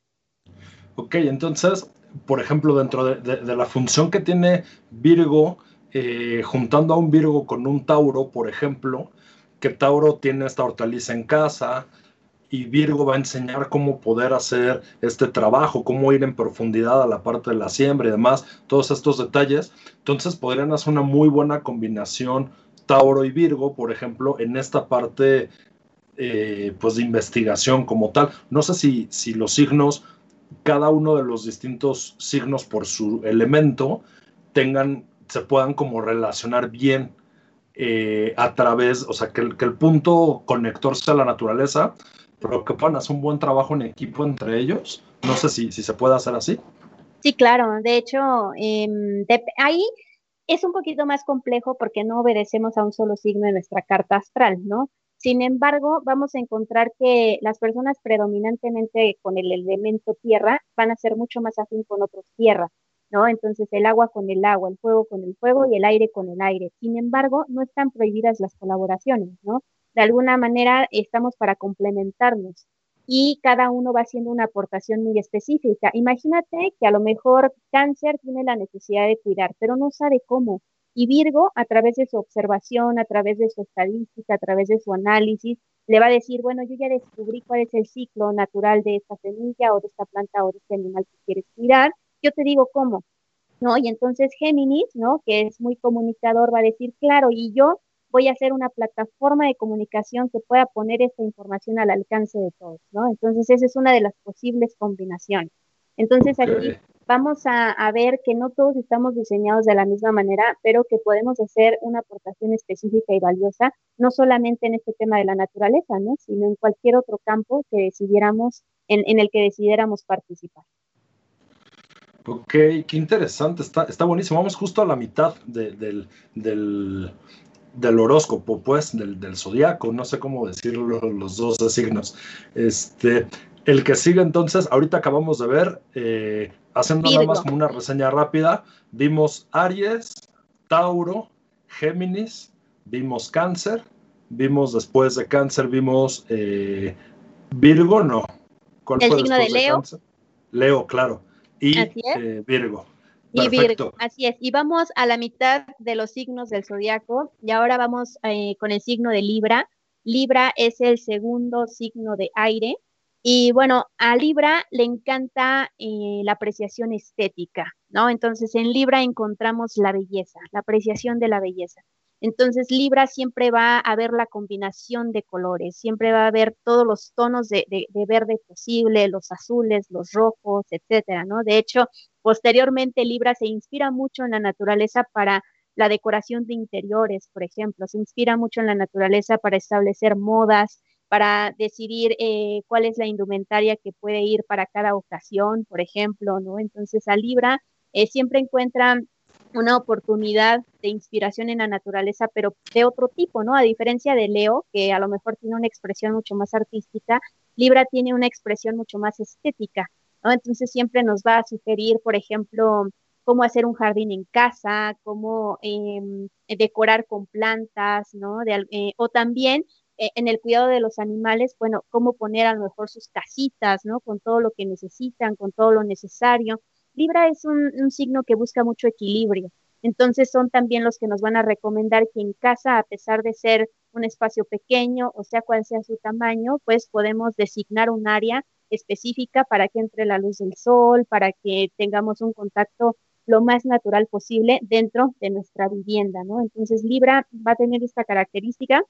Ok, entonces, por ejemplo, dentro de, la función que tiene Virgo, eh, juntando a un Virgo con un Tauro, por ejemplo, que Tauro tiene esta hortaliza en casa, y Virgo va a enseñar cómo poder hacer este trabajo, cómo ir en profundidad a la parte de la siembra y demás, todos estos detalles. Entonces podrían hacer una muy buena combinación Tauro y Virgo, por ejemplo, en esta parte eh, pues de investigación como tal. No sé si, si los signos, cada uno de los distintos signos por su elemento, tengan, se puedan como relacionar bien eh, a través, o sea, que el, que el punto conector sea la naturaleza, pero que puedan hacer un buen trabajo en equipo entre ellos. No sé si, si se puede hacer así. Sí, claro. De hecho, em, ahí es un poquito más complejo porque no obedecemos a un solo signo de nuestra carta astral, ¿no? Sin embargo, vamos a encontrar que las personas predominantemente con el elemento tierra van a ser mucho más afín con otros tierra, ¿no? Entonces el agua con el agua, el fuego con el fuego y el aire con el aire. Sin embargo, no están prohibidas las colaboraciones, ¿no? De alguna manera estamos para complementarnos y cada uno va haciendo una aportación muy específica. Imagínate que a lo mejor cáncer tiene la necesidad de cuidar, pero no sabe cómo. Y Virgo, a través de su observación, a través de su estadística, a través de su análisis, le va a decir, bueno, yo ya descubrí cuál es el ciclo natural de esta semilla o de esta planta o de este animal que quieres cuidar. Yo te digo cómo, ¿no? Y entonces Géminis, ¿no? Que es muy comunicador, va a decir, claro, y yo voy a hacer una plataforma de comunicación que pueda poner esta información al alcance de todos, ¿no? Entonces, esa es una de las posibles combinaciones. Entonces, aquí vamos a, ver que no todos estamos diseñados de la misma manera, pero que podemos hacer una aportación específica y valiosa, no solamente en este tema de la naturaleza, ¿no? Sino en cualquier otro campo que decidiéramos, en, el que decidiéramos participar. Ok, qué interesante, está, está buenísimo. Vamos justo a la mitad del, del horóscopo, pues, del, del zodiaco, no sé cómo decirlo, los dos signos. Este, el que sigue entonces, ahorita acabamos de ver, eh, haciendo nada más como una reseña rápida, vimos Aries, Tauro, Géminis, vimos Cáncer, vimos después de Cáncer, vimos eh, Virgo, no. ¿Cuál el signo de Leo. Leo, claro. Y eh, Virgo. Y Virgo, así es. Y vamos a la mitad de los signos del zodiaco y ahora vamos eh, con el signo de Libra. Libra es el segundo signo de aire. Y bueno, a Libra le encanta eh, la apreciación estética, ¿no? Entonces en Libra encontramos la belleza, la apreciación de la belleza. Entonces Libra siempre va a ver la combinación de colores, siempre va a ver todos los tonos de, verde posible, los azules, los rojos, etcétera, ¿no? De hecho, posteriormente Libra se inspira mucho en la naturaleza para la decoración de interiores, por ejemplo, se inspira mucho en la naturaleza para establecer modas, para decidir eh, cuál es la indumentaria que puede ir para cada ocasión, por ejemplo, ¿no? Entonces a Libra eh, siempre encuentra una oportunidad de inspiración en la naturaleza, pero de otro tipo, ¿no? A diferencia de Leo, que a lo mejor tiene una expresión mucho más artística, Libra tiene una expresión mucho más estética, Entonces siempre nos va a sugerir, por ejemplo, cómo hacer un jardín en casa, cómo em, decorar con plantas, ¿no? Eh, o también eh, en el cuidado de los animales, bueno, cómo poner a lo mejor sus casitas, ¿no? Con todo lo que necesitan, con todo lo necesario. Libra es un, signo que busca mucho equilibrio. Entonces son también los que nos van a recomendar que en casa, a pesar de ser un espacio pequeño, o sea cual sea su tamaño, pues podemos designar un área específica para que entre la luz del sol, para que tengamos un contacto lo más natural posible dentro de nuestra vivienda, ¿no? Entonces Libra va a tener esta característica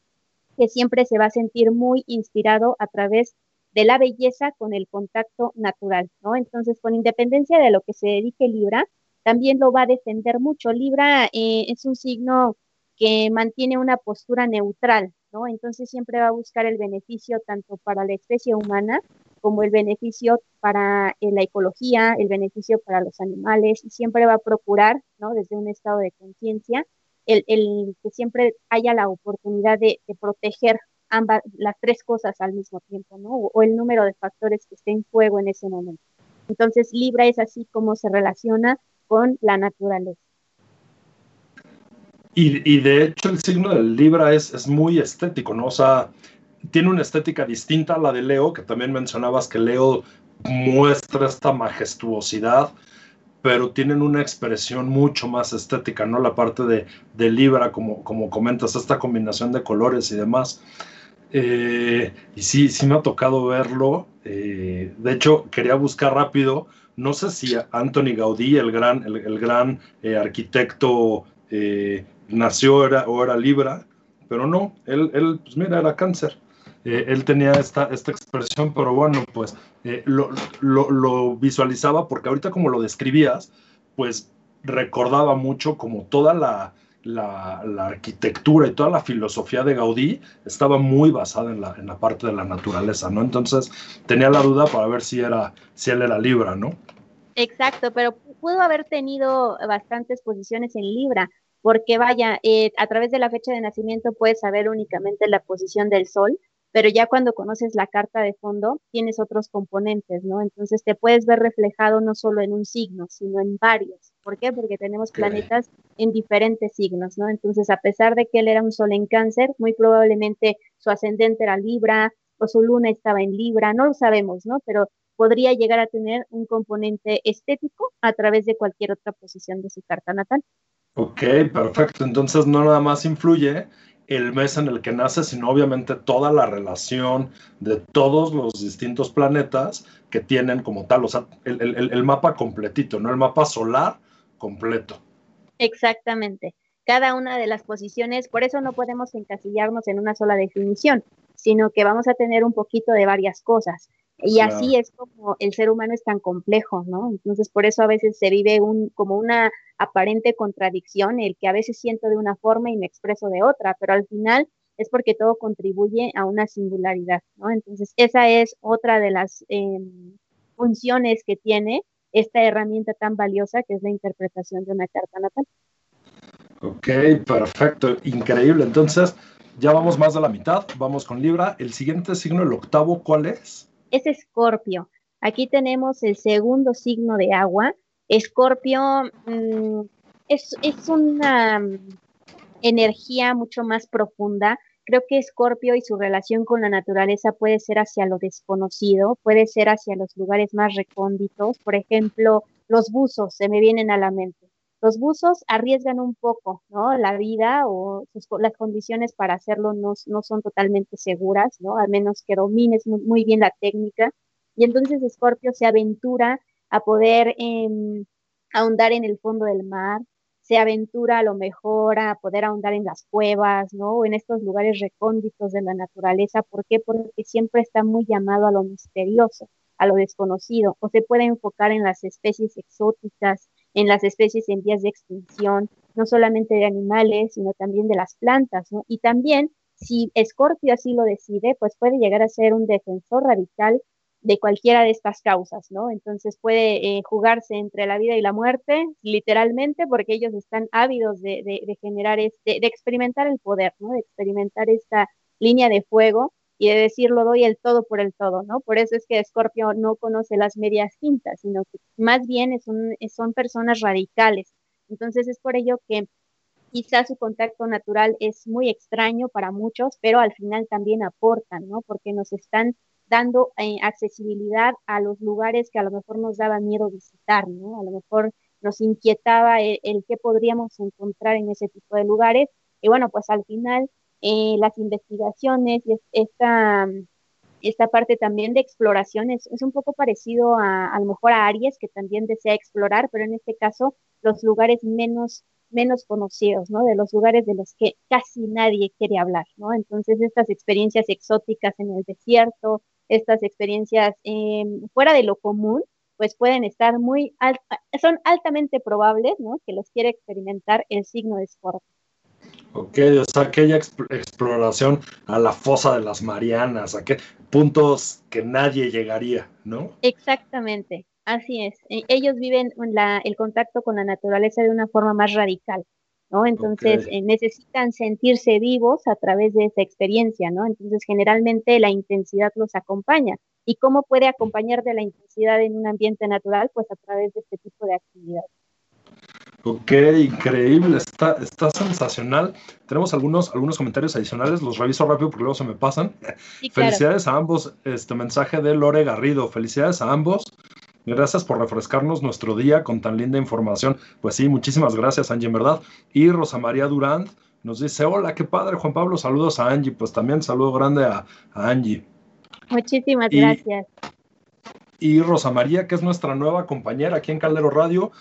que siempre se va a sentir muy inspirado a través de la belleza con el contacto natural, ¿no? Entonces, con independencia de lo que se dedique Libra, también lo va a defender mucho. Libra eh, es un signo que mantiene una postura neutral, ¿no? Entonces siempre va a buscar el beneficio tanto para la especie humana como el beneficio para eh, la ecología, el beneficio para los animales, y siempre va a procurar, ¿no? Desde un estado de conciencia, el, que siempre haya la oportunidad de, proteger ambas, las tres cosas al mismo tiempo, ¿no? O, el número de factores que esté en juego en ese momento. Entonces, Libra es así como se relaciona con la naturaleza. Y, de hecho, el signo del Libra es muy estético, ¿no? O sea, tiene una estética distinta a la de Leo, que también mencionabas que Leo muestra esta majestuosidad, pero tienen una expresión mucho más estética, ¿no? La parte de, de Libra, como, como comentas, esta combinación de colores y demás. Eh, y sí, sí me ha tocado verlo. Eh, de hecho, quería buscar rápido. No sé si Anthony Gaudí, el gran, el, gran eh, arquitecto, nació o era Libra, pero no, él, él, pues mira, era cáncer. Eh, él tenía esta, esta expresión, pero bueno, pues eh, lo, lo, visualizaba porque ahorita como lo describías, pues recordaba mucho como toda la, la, arquitectura y toda la filosofía de Gaudí estaba muy basada en la, en la parte de la naturaleza, ¿no? Entonces tenía la duda para ver si, era, si él era Libra, ¿no? Exacto, pero pudo haber tenido bastantes posiciones en Libra, porque vaya, eh, a través de la fecha de nacimiento puedes saber únicamente la posición del Sol, pero ya cuando conoces la carta de fondo, tienes otros componentes, ¿no? Entonces te puedes ver reflejado no solo en un signo, sino en varios. ¿Por qué? Porque tenemos planetas en diferentes signos, ¿no? Entonces, a pesar de que él era un sol en cáncer, muy probablemente su ascendente era Libra o su luna estaba en Libra, no lo sabemos, ¿no? Pero podría llegar a tener un componente estético a través de cualquier otra posición de su carta natal. Ok, perfecto. Entonces no nada más influye el mes en el que nace, sino obviamente toda la relación de todos los distintos planetas que tienen como tal, o sea, el, mapa completito, ¿no? El mapa solar completo. Exactamente. Cada una de las posiciones, por eso no podemos encasillarnos en una sola definición, sino que vamos a tener un poquito de varias cosas. Y así es como el ser humano es tan complejo, ¿no? Entonces, por eso a veces se vive un, como una aparente contradicción, el que a veces siento de una forma y me expreso de otra, pero al final es porque todo contribuye a una singularidad, ¿no? Entonces, esa es otra de las em, funciones que tiene esta herramienta tan valiosa que es la interpretación de una carta natal. Ok, perfecto, increíble. Entonces, ya vamos más de la mitad, vamos con Libra. El siguiente signo, el octavo, ¿cuál es? Es Escorpio. Aquí tenemos el segundo signo de agua. Escorpio mm, es, una mm, energía mucho más profunda. Creo que Escorpio y su relación con la naturaleza puede ser hacia lo desconocido, puede ser hacia los lugares más recónditos. Por ejemplo, los buzos se me vienen a la mente. Los buzos arriesgan un poco, ¿no? La vida o las condiciones para hacerlo no, son totalmente seguras, ¿no? Al menos que domines muy, bien la técnica. Y entonces Scorpio se aventura a poder em, ahondar en el fondo del mar, se aventura a lo mejor a poder ahondar en las cuevas, ¿no? O en estos lugares recónditos de la naturaleza. ¿Por qué? Porque siempre está muy llamado a lo misterioso, a lo desconocido, o se puede enfocar en las especies exóticas, en las especies en vías de extinción, no solamente de animales, sino también de las plantas, ¿no? Y también, si Escorpio así lo decide, pues puede llegar a ser un defensor radical de cualquiera de estas causas, ¿no? Entonces puede eh, jugarse entre la vida y la muerte, literalmente, porque ellos están ávidos de, de, generar, este, de experimentar el poder, ¿no? De experimentar esta línea de fuego y de decir doy el todo por el todo, ¿no? Por eso es que Escorpio no conoce las medias tintas, sino que más bien es son personas radicales. Entonces es por ello que quizás su contacto natural es muy extraño para muchos, pero al final también aportan, ¿no? Porque nos están dando eh, accesibilidad a los lugares que a lo mejor nos daba miedo visitar, ¿no? A lo mejor nos inquietaba el, el qué podríamos encontrar en ese tipo de lugares. Y bueno, pues al final eh, las investigaciones esta, esta parte también de exploración es, un poco parecido a, a lo mejor a Aries, que también desea explorar, pero en este caso los lugares menos menos conocidos, ¿no? De los lugares de los que casi nadie quiere hablar, ¿no? Entonces, estas experiencias exóticas en el desierto, estas experiencias em, fuera de lo común, pues pueden estar muy, son altamente probables, ¿no? Que los quiere experimentar el signo de Escorpio. Ok, o sea, aquella exploración a la fosa de las Marianas, a qué puntos que nadie llegaría, ¿no? Exactamente, así es. E, ellos viven la, el contacto con la naturaleza de una forma más radical. ¿no? Entonces eh, necesitan sentirse vivos a través de esa experiencia, ¿no? Entonces generalmente la intensidad los acompaña. ¿Y cómo puede acompañar de la intensidad en un ambiente natural? Pues a través de este tipo de actividades. Ok, increíble, está, está sensacional. Tenemos algunos, algunos comentarios adicionales, los reviso rápido porque luego se me pasan. Felicidades a ambos, este mensaje de Lore Garrido, felicidades a ambos. Gracias por refrescarnos nuestro día con tan linda información. Pues sí, muchísimas gracias, Angie, en verdad. Y Rosa María Durán nos dice, hola, qué padre, Juan Pablo, saludos a Angie. Pues también saludo grande a, Angie. Muchísimas gracias. Y Rosa María, que es nuestra nueva compañera aquí en Caldero Radio,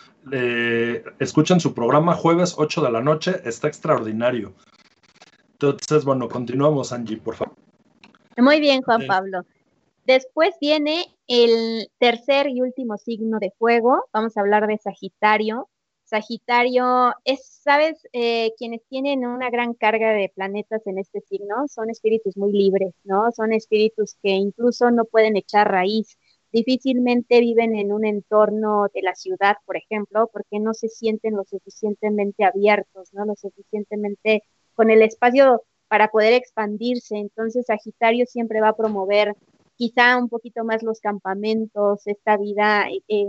escuchen su programa jueves 8 de la noche, está extraordinario. Entonces, bueno, continuamos, Angie, por favor. Muy bien, Juan Pablo. Después viene el tercer y último signo de fuego. Vamos a hablar de Sagitario. Sagitario es, sabes, eh, quienes tienen una gran carga de planetas en este signo son espíritus muy libres, ¿no? Son espíritus que incluso no pueden echar raíz. Difícilmente viven en un entorno de la ciudad, por ejemplo, porque no se sienten lo suficientemente abiertos, ¿no? Lo suficientemente con el espacio para poder expandirse. Entonces, Sagitario siempre va a promover quizá un poquito más los campamentos, esta vida eh,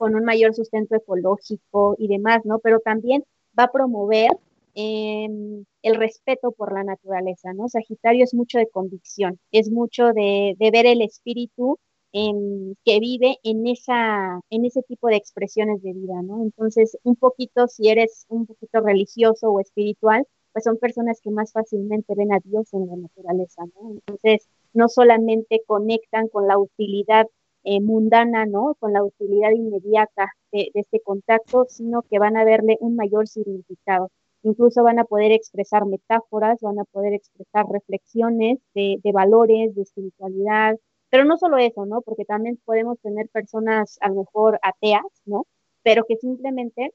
con un mayor sustento ecológico y demás, ¿no? Pero también va a promover em, el respeto por la naturaleza, ¿no? Sagitario es mucho de convicción, es mucho de, ver el espíritu em, que vive en, esa, en ese tipo de expresiones de vida, ¿no? Entonces, un poquito, si eres un poquito religioso o espiritual, pues son personas que más fácilmente ven a Dios en la naturaleza, ¿no? Entonces, no solamente conectan con la utilidad eh, mundana, ¿no? Con la utilidad inmediata de, este contacto, sino que van a verle un mayor significado. Incluso van a poder expresar metáforas, van a poder expresar reflexiones de valores, de espiritualidad, pero no solo eso, ¿no? Porque también podemos tener personas a lo mejor ateas, ¿no? Pero que simplemente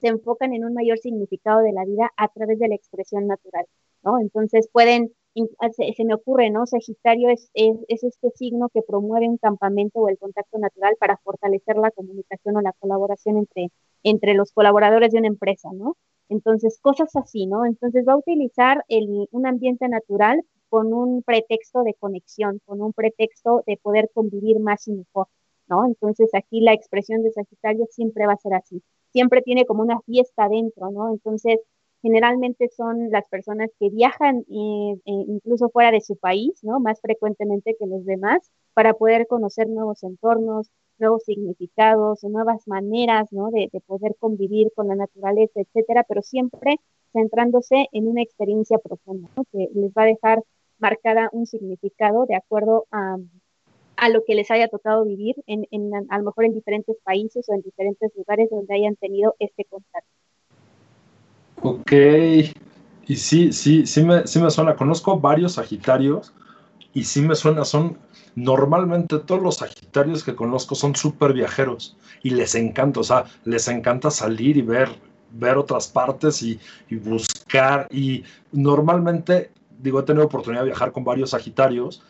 se enfocan en un mayor significado de la vida a través de la expresión natural, ¿no? Entonces pueden se, me ocurre, ¿no? Sagitario es, es, este signo que promueve un campamento o el contacto natural para fortalecer la comunicación o la colaboración entre, entre los colaboradores de una empresa, ¿no? Entonces, cosas así, ¿no? Entonces va a utilizar el, un ambiente natural con un pretexto de conexión, con un pretexto de poder convivir más y mejor, ¿no? Entonces aquí la expresión de Sagitario siempre va a ser así, siempre tiene como una fiesta dentro, ¿no? Entonces generalmente son las personas que viajan eh, eh, incluso fuera de su país, ¿no? Más frecuentemente que los demás, para poder conocer nuevos entornos, nuevos significados, nuevas maneras, ¿no? De, poder convivir con la naturaleza, etcétera, pero siempre centrándose en una experiencia profunda, ¿no? Que les va a dejar marcada un significado de acuerdo a, a lo que les haya tocado vivir en, en, a lo mejor en diferentes países o en diferentes lugares donde hayan tenido este contacto. Ok, y sí, sí, sí me, sí me suena. Conozco varios Sagitarios y sí me suena, son normalmente todos los Sagitarios que conozco son súper viajeros y les encanta, o sea, les encanta salir y ver, ver otras partes y, y, buscar. Y normalmente, digo, he tenido oportunidad de viajar con varios Sagitarios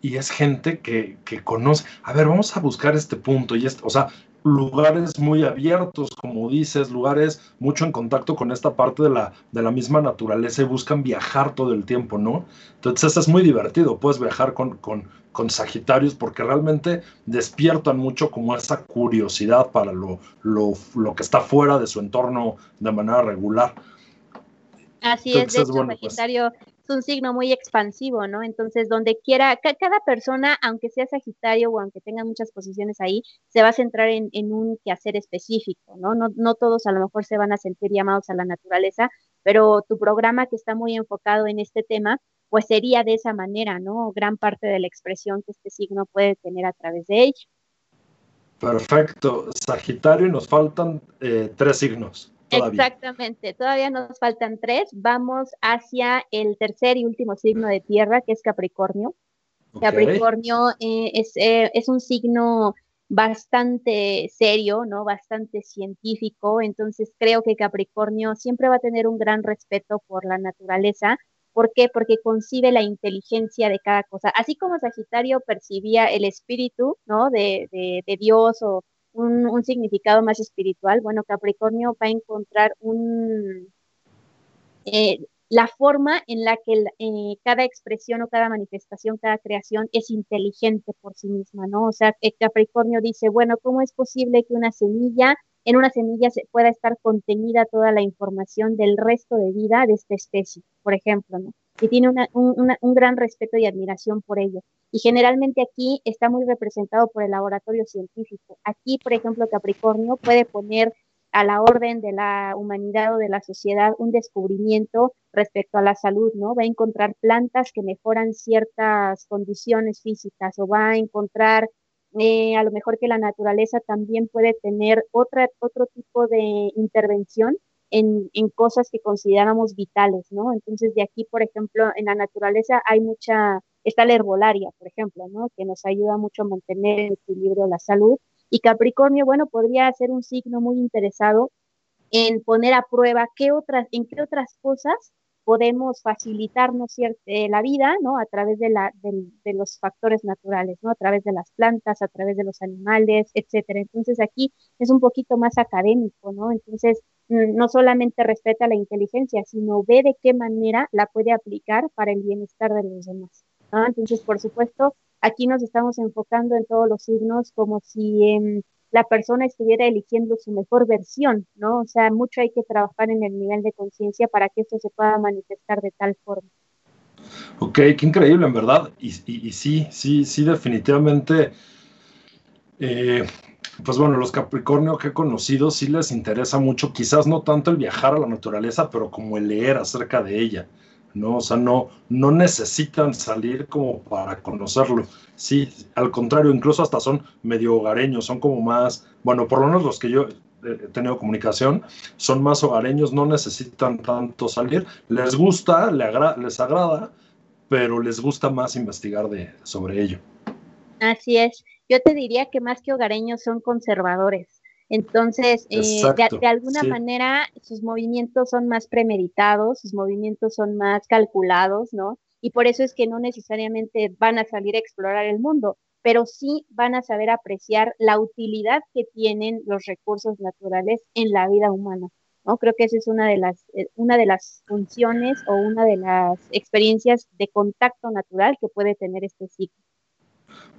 y es gente que, que, conoce. A ver, vamos a buscar este punto y este, o sea, lugares muy abiertos, como dices, lugares mucho en contacto con esta parte de la, de la misma naturaleza y buscan viajar todo el tiempo, ¿no? Entonces, eso es muy divertido, puedes viajar con, con, con Sagitarios porque realmente despiertan mucho como esa curiosidad para lo, lo, lo que está fuera de su entorno de manera regular. Así es, de hecho, pues Sagitario un signo muy expansivo, ¿no? Entonces, donde quiera, cada persona, aunque sea Sagitario o aunque tenga muchas posiciones ahí, se va a centrar en, un quehacer específico, ¿no? ¿no? No todos a lo mejor se van a sentir llamados a la naturaleza, pero tu programa que está muy enfocado en este tema, pues sería de esa manera, ¿no? Gran parte de la expresión que este signo puede tener a través de ello. Perfecto. Sagitario, nos faltan eh, tres signos. Exactamente, todavía nos faltan tres. Vamos hacia el tercer y último signo de tierra, que es Capricornio. Capricornio eh, es, eh, es, un signo bastante serio, ¿no? Bastante científico. Entonces creo que Capricornio siempre va a tener un gran respeto por la naturaleza. ¿Por qué? Porque concibe la inteligencia de cada cosa. Así como Sagitario percibía el espíritu, ¿no? De, de, de Dios o un, significado más espiritual, bueno, Capricornio va a encontrar un, eh, la forma en la que eh, cada expresión o cada manifestación, cada creación es inteligente por sí misma, ¿no? O sea, Capricornio dice, bueno, ¿cómo es posible que una semilla, en una semilla se pueda estar contenida toda la información del resto de vida de esta especie, por ejemplo, ¿no? Y tiene un gran respeto y admiración por ello. Y generalmente aquí está muy representado por el laboratorio científico. Aquí, por ejemplo, Capricornio puede poner a la orden de la humanidad o de la sociedad un descubrimiento respecto a la salud, ¿no? Va a encontrar plantas que mejoran ciertas condiciones físicas o va a encontrar eh, a lo mejor que la naturaleza también puede tener otra, otro tipo de intervención en, en, cosas que consideramos vitales, ¿no? Entonces, de aquí, por ejemplo, en la naturaleza hay mucha Está la herbolaria, por ejemplo, ¿no? que nos ayuda mucho a mantener el equilibrio de la salud. Y Capricornio, bueno, podría ser un signo muy interesado en poner a prueba qué otras, en qué otras cosas podemos facilitarnos eh, la vida, ¿no? A través de, la, de, los factores naturales, ¿no? A través de las plantas, a través de los animales, etcétera. Entonces aquí es un poquito más académico, ¿no? Entonces no solamente respeta la inteligencia, sino ve de qué manera la puede aplicar para el bienestar de los demás. Entonces, por supuesto, aquí nos estamos enfocando en todos los signos como si em, la persona estuviera eligiendo su mejor versión, ¿no? O sea, mucho hay que trabajar en el nivel de conciencia para que esto se pueda manifestar de tal forma. Ok, qué increíble, en verdad. Y, sí, sí, sí, definitivamente. Eh, pues bueno, los Capricornio que he conocido sí les interesa mucho, quizás no tanto el viajar a la naturaleza, pero como el leer acerca de ella. ¿no? O sea, no, no necesitan salir como para conocerlo. Sí, al contrario, incluso hasta son medio hogareños, son como más, bueno, por lo menos los que yo he tenido comunicación, son más hogareños, no necesitan tanto salir. Les gusta, les agrada, pero les gusta más investigar de, sobre ello. Así es. Yo te diría que más que hogareños son conservadores. Entonces, eh, de, alguna manera, sus movimientos son más premeditados, sus movimientos son más calculados, ¿no? Y por eso es que no necesariamente van a salir a explorar el mundo, pero sí van a saber apreciar la utilidad que tienen los recursos naturales en la vida humana. ¿no? Creo que esa es una de las, eh, una de las funciones o una de las experiencias de contacto natural que puede tener este ciclo.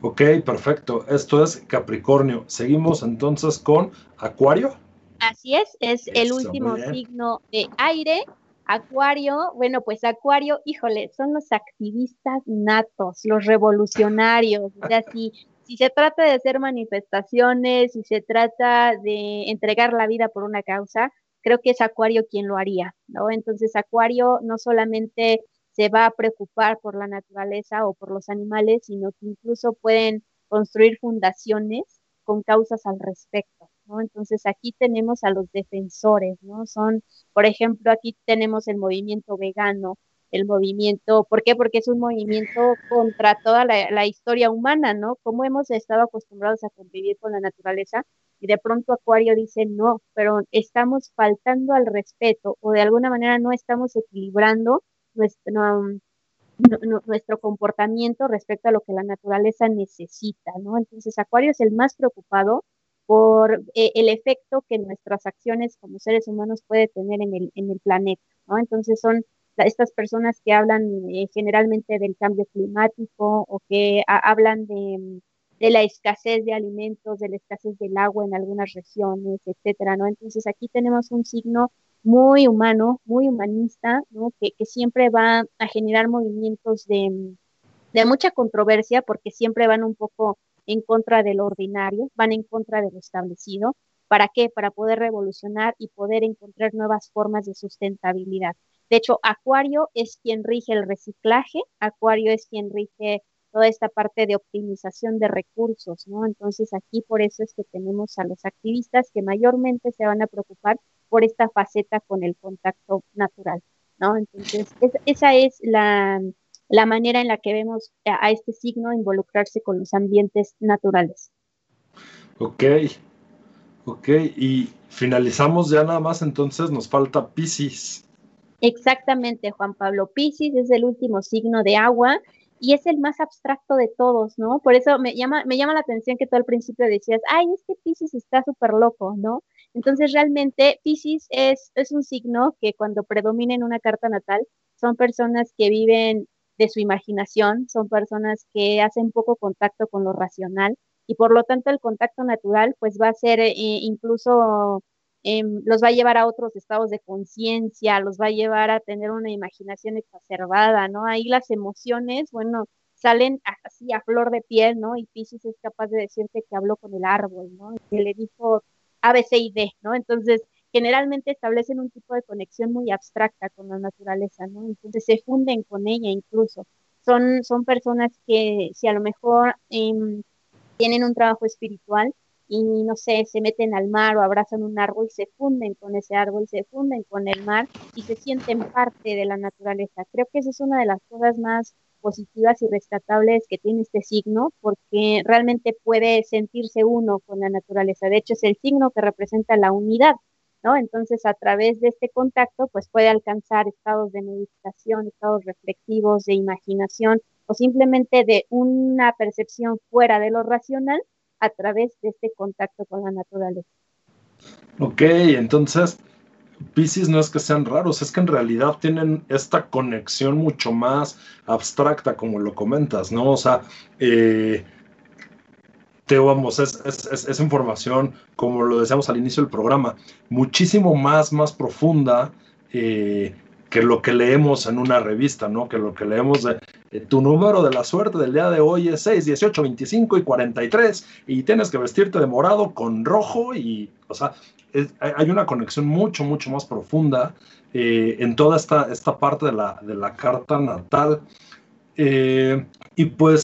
Ok, perfecto. Esto es Capricornio. Seguimos entonces con Acuario. Así es, es el último signo de aire. Acuario, bueno, pues Acuario, híjole, son los activistas natos, los revolucionarios. O sea, si, si se trata de hacer manifestaciones, si se trata de entregar la vida por una causa, creo que es Acuario quien lo haría, ¿no? Entonces, Acuario no solamente se va a preocupar por la naturaleza o por los animales, sino que incluso pueden construir fundaciones con causas al respecto, ¿no? Entonces aquí tenemos a los defensores, ¿no? Son, por ejemplo, aquí tenemos el movimiento vegano, el movimiento, ¿por qué? Porque es un movimiento contra toda la, historia humana, ¿no? Como hemos estado acostumbrados a convivir con la naturaleza y de pronto Acuario dice, no, pero estamos faltando al respeto o de alguna manera no estamos equilibrando nuestro, nuestro comportamiento respecto a lo que la naturaleza necesita, ¿no? Entonces, Acuario es el más preocupado por eh, el efecto que nuestras acciones como seres humanos puede tener en el, planeta, ¿no? Entonces, son estas personas que hablan eh, generalmente del cambio climático o que hablan de, de, la escasez de alimentos, de la escasez del agua en algunas regiones, etcétera, ¿no? Entonces, aquí tenemos un signo muy humano, muy humanista, ¿no? que, que, siempre va a generar movimientos de, de, mucha controversia porque siempre van un poco en contra de lo ordinario, van en contra de lo establecido. ¿Para qué? Para poder revolucionar y poder encontrar nuevas formas de sustentabilidad. De hecho, Acuario es quien rige el reciclaje, Acuario es quien rige toda esta parte de optimización de recursos, ¿no? Entonces aquí por eso es que tenemos a los activistas que mayormente se van a preocupar por esta faceta con el contacto natural, ¿no? Entonces, esa es la, manera en la que vemos a, este signo involucrarse con los ambientes naturales. Ok, ok, y finalizamos ya nada más, entonces nos falta Pisces. Exactamente, Juan Pablo. Pisces es el último signo de agua y es el más abstracto de todos, ¿no? Por eso me llama, me llama la atención que tú al principio decías, ay, es que Pisces está súper loco, ¿no? Entonces, realmente, Pisces es, es un signo que cuando predomina en una carta natal, son personas que viven de su imaginación, son personas que hacen poco contacto con lo racional y por lo tanto el contacto natural pues va a ser eh, incluso, em, los va a llevar a otros estados de conciencia, los va a llevar a tener una imaginación exacerbada, ¿no? Ahí las emociones, bueno, salen así a flor de piel, ¿no? Y Pisces es capaz de decirte que habló con el árbol, ¿no? Que le dijo a, B, C y D, ¿no? Entonces, generalmente establecen un tipo de conexión muy abstracta con la naturaleza, ¿no? Entonces se funden con ella incluso. Son, son personas que si a lo mejor em, tienen un trabajo espiritual y no sé, se meten al mar o abrazan un árbol, y se funden con ese árbol, se funden con el mar y se sienten parte de la naturaleza. Creo que esa es una de las cosas más positivas y rescatables que tiene este signo, porque realmente puede sentirse uno con la naturaleza. De hecho, es el signo que representa la unidad, ¿no? Entonces, a través de este contacto, pues puede alcanzar estados de meditación, estados reflexivos, de imaginación o simplemente de una percepción fuera de lo racional a través de este contacto con la naturaleza. Ok, entonces Pisces no es que sean raros, es que en realidad tienen esta conexión mucho más abstracta, como lo comentas, ¿no? O sea, eh, te vamos, es, información, como lo decíamos al inicio del programa, muchísimo más, más profunda eh, que lo que leemos en una revista, ¿no? Que lo que leemos de tu número de la suerte del día de hoy es 6, 18, 25 y 43 y tienes que vestirte de morado con rojo y, o sea, hay una conexión mucho, mucho más profunda eh, en toda esta, esta parte de la, de la carta natal. Eh, y pues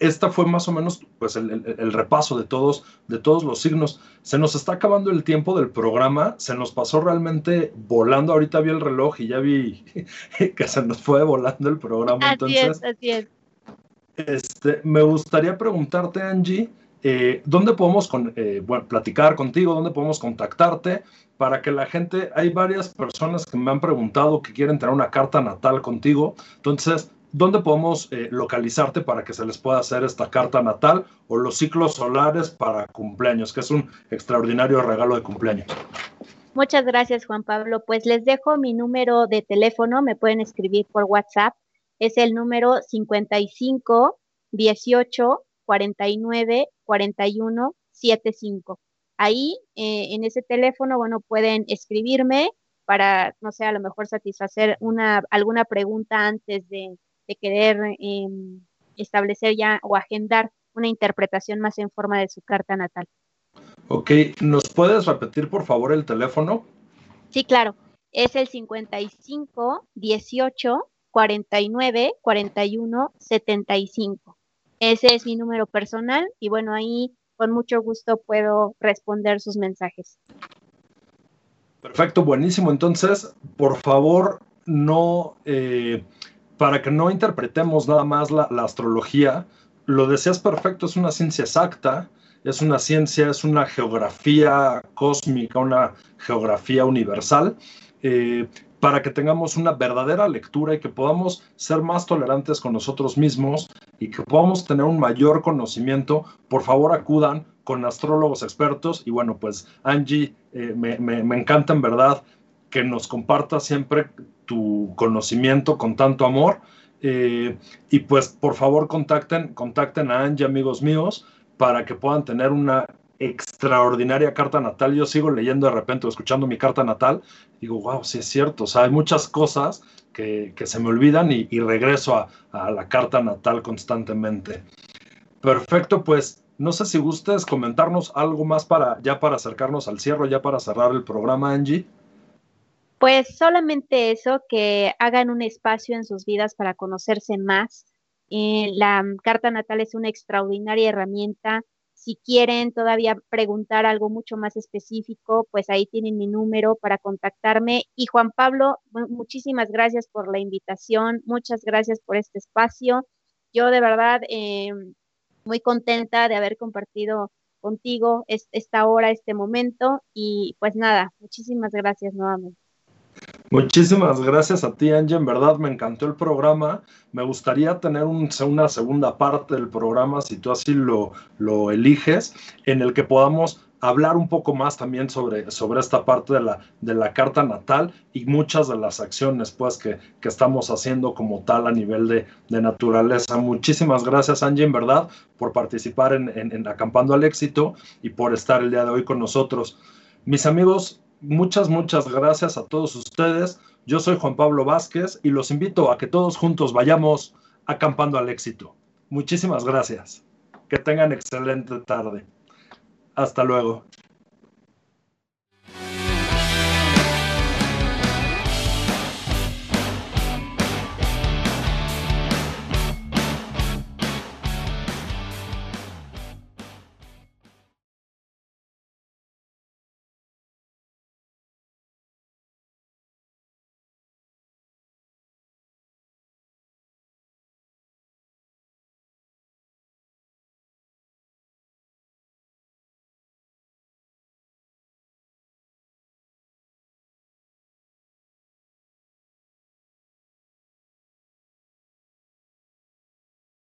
esta fue más o menos pues, el, repaso de todos, de todos los signos. Se nos está acabando el tiempo del programa, se nos pasó realmente volando. Ahorita vi el reloj y ya vi que se nos fue volando el programa. Así Entonces, es, así es. Este, me gustaría preguntarte, Angie, eh, ¿dónde podemos eh, platicar contigo? ¿Dónde podemos contactarte? Para que la gente, hay varias personas que me han preguntado que quieren tener una carta natal contigo. Entonces, ¿dónde podemos eh, localizarte para que se les pueda hacer esta carta natal o los ciclos solares para cumpleaños, que es un extraordinario regalo de cumpleaños? Muchas gracias, Juan Pablo. Pues les dejo mi número de teléfono, me pueden escribir por WhatsApp. Es el número 55 18 49 41 75. Ahí, eh, en ese teléfono, bueno, pueden escribirme para, no sé, a lo mejor satisfacer una, alguna pregunta antes de, querer em, establecer ya o agendar una interpretación más en forma de su carta natal. Ok, ¿nos puedes repetir por favor el teléfono? Sí, claro. Es el 55 18 49 41 75. Ese es mi número personal y bueno, ahí con mucho gusto puedo responder sus mensajes. Perfecto, buenísimo. Entonces, por favor, no, eh, para que no interpretemos nada más la, astrología, lo decías perfecto, es una ciencia exacta, es una ciencia, es una geografía cósmica, una geografía universal. Eh, para que tengamos una verdadera lectura y que podamos ser más tolerantes con nosotros mismos y que podamos tener un mayor conocimiento, por favor acudan con astrólogos expertos. Y bueno, pues Angie, eh, me, encanta en verdad que nos comparta siempre tu conocimiento con tanto amor. Eh, y pues por favor contacten, contacten a Angie, amigos míos, para que puedan tener una extraordinaria carta natal. Yo sigo leyendo de repente o escuchando mi carta natal, digo, wow, sí es cierto. O sea, hay muchas cosas que, se me olvidan y, regreso a, a, la carta natal constantemente. Perfecto, pues no sé si gustes comentarnos algo más para ya para acercarnos al cierre, ya para cerrar el programa, Angie. Pues solamente eso, que hagan un espacio en sus vidas para conocerse más. Eh, la carta natal es una extraordinaria herramienta si quieren todavía preguntar algo mucho más específico, pues ahí tienen mi número para contactarme. Y Juan Pablo, muchísimas gracias por la invitación, muchas gracias por este espacio. Yo de verdad eh, muy contenta de haber compartido contigo esta hora, este momento. Y pues nada, muchísimas gracias nuevamente. Muchísimas gracias a ti, Angie. En verdad me encantó el programa. Me gustaría tener una segunda parte del programa, si tú así lo, lo, eliges, en el que podamos hablar un poco más también sobre, sobre esta parte de la, de la carta natal y muchas de las acciones pues, que, que estamos haciendo como tal a nivel de, de, naturaleza. Muchísimas gracias, Angie, en verdad, por participar en, en, en Acampando al Éxito y por estar el día de hoy con nosotros. Mis amigos, muchas, muchas gracias a todos ustedes. Yo soy Juan Pablo Vázquez y los invito a que todos juntos vayamos acampando al éxito. Muchísimas gracias. Que tengan excelente tarde. Hasta luego.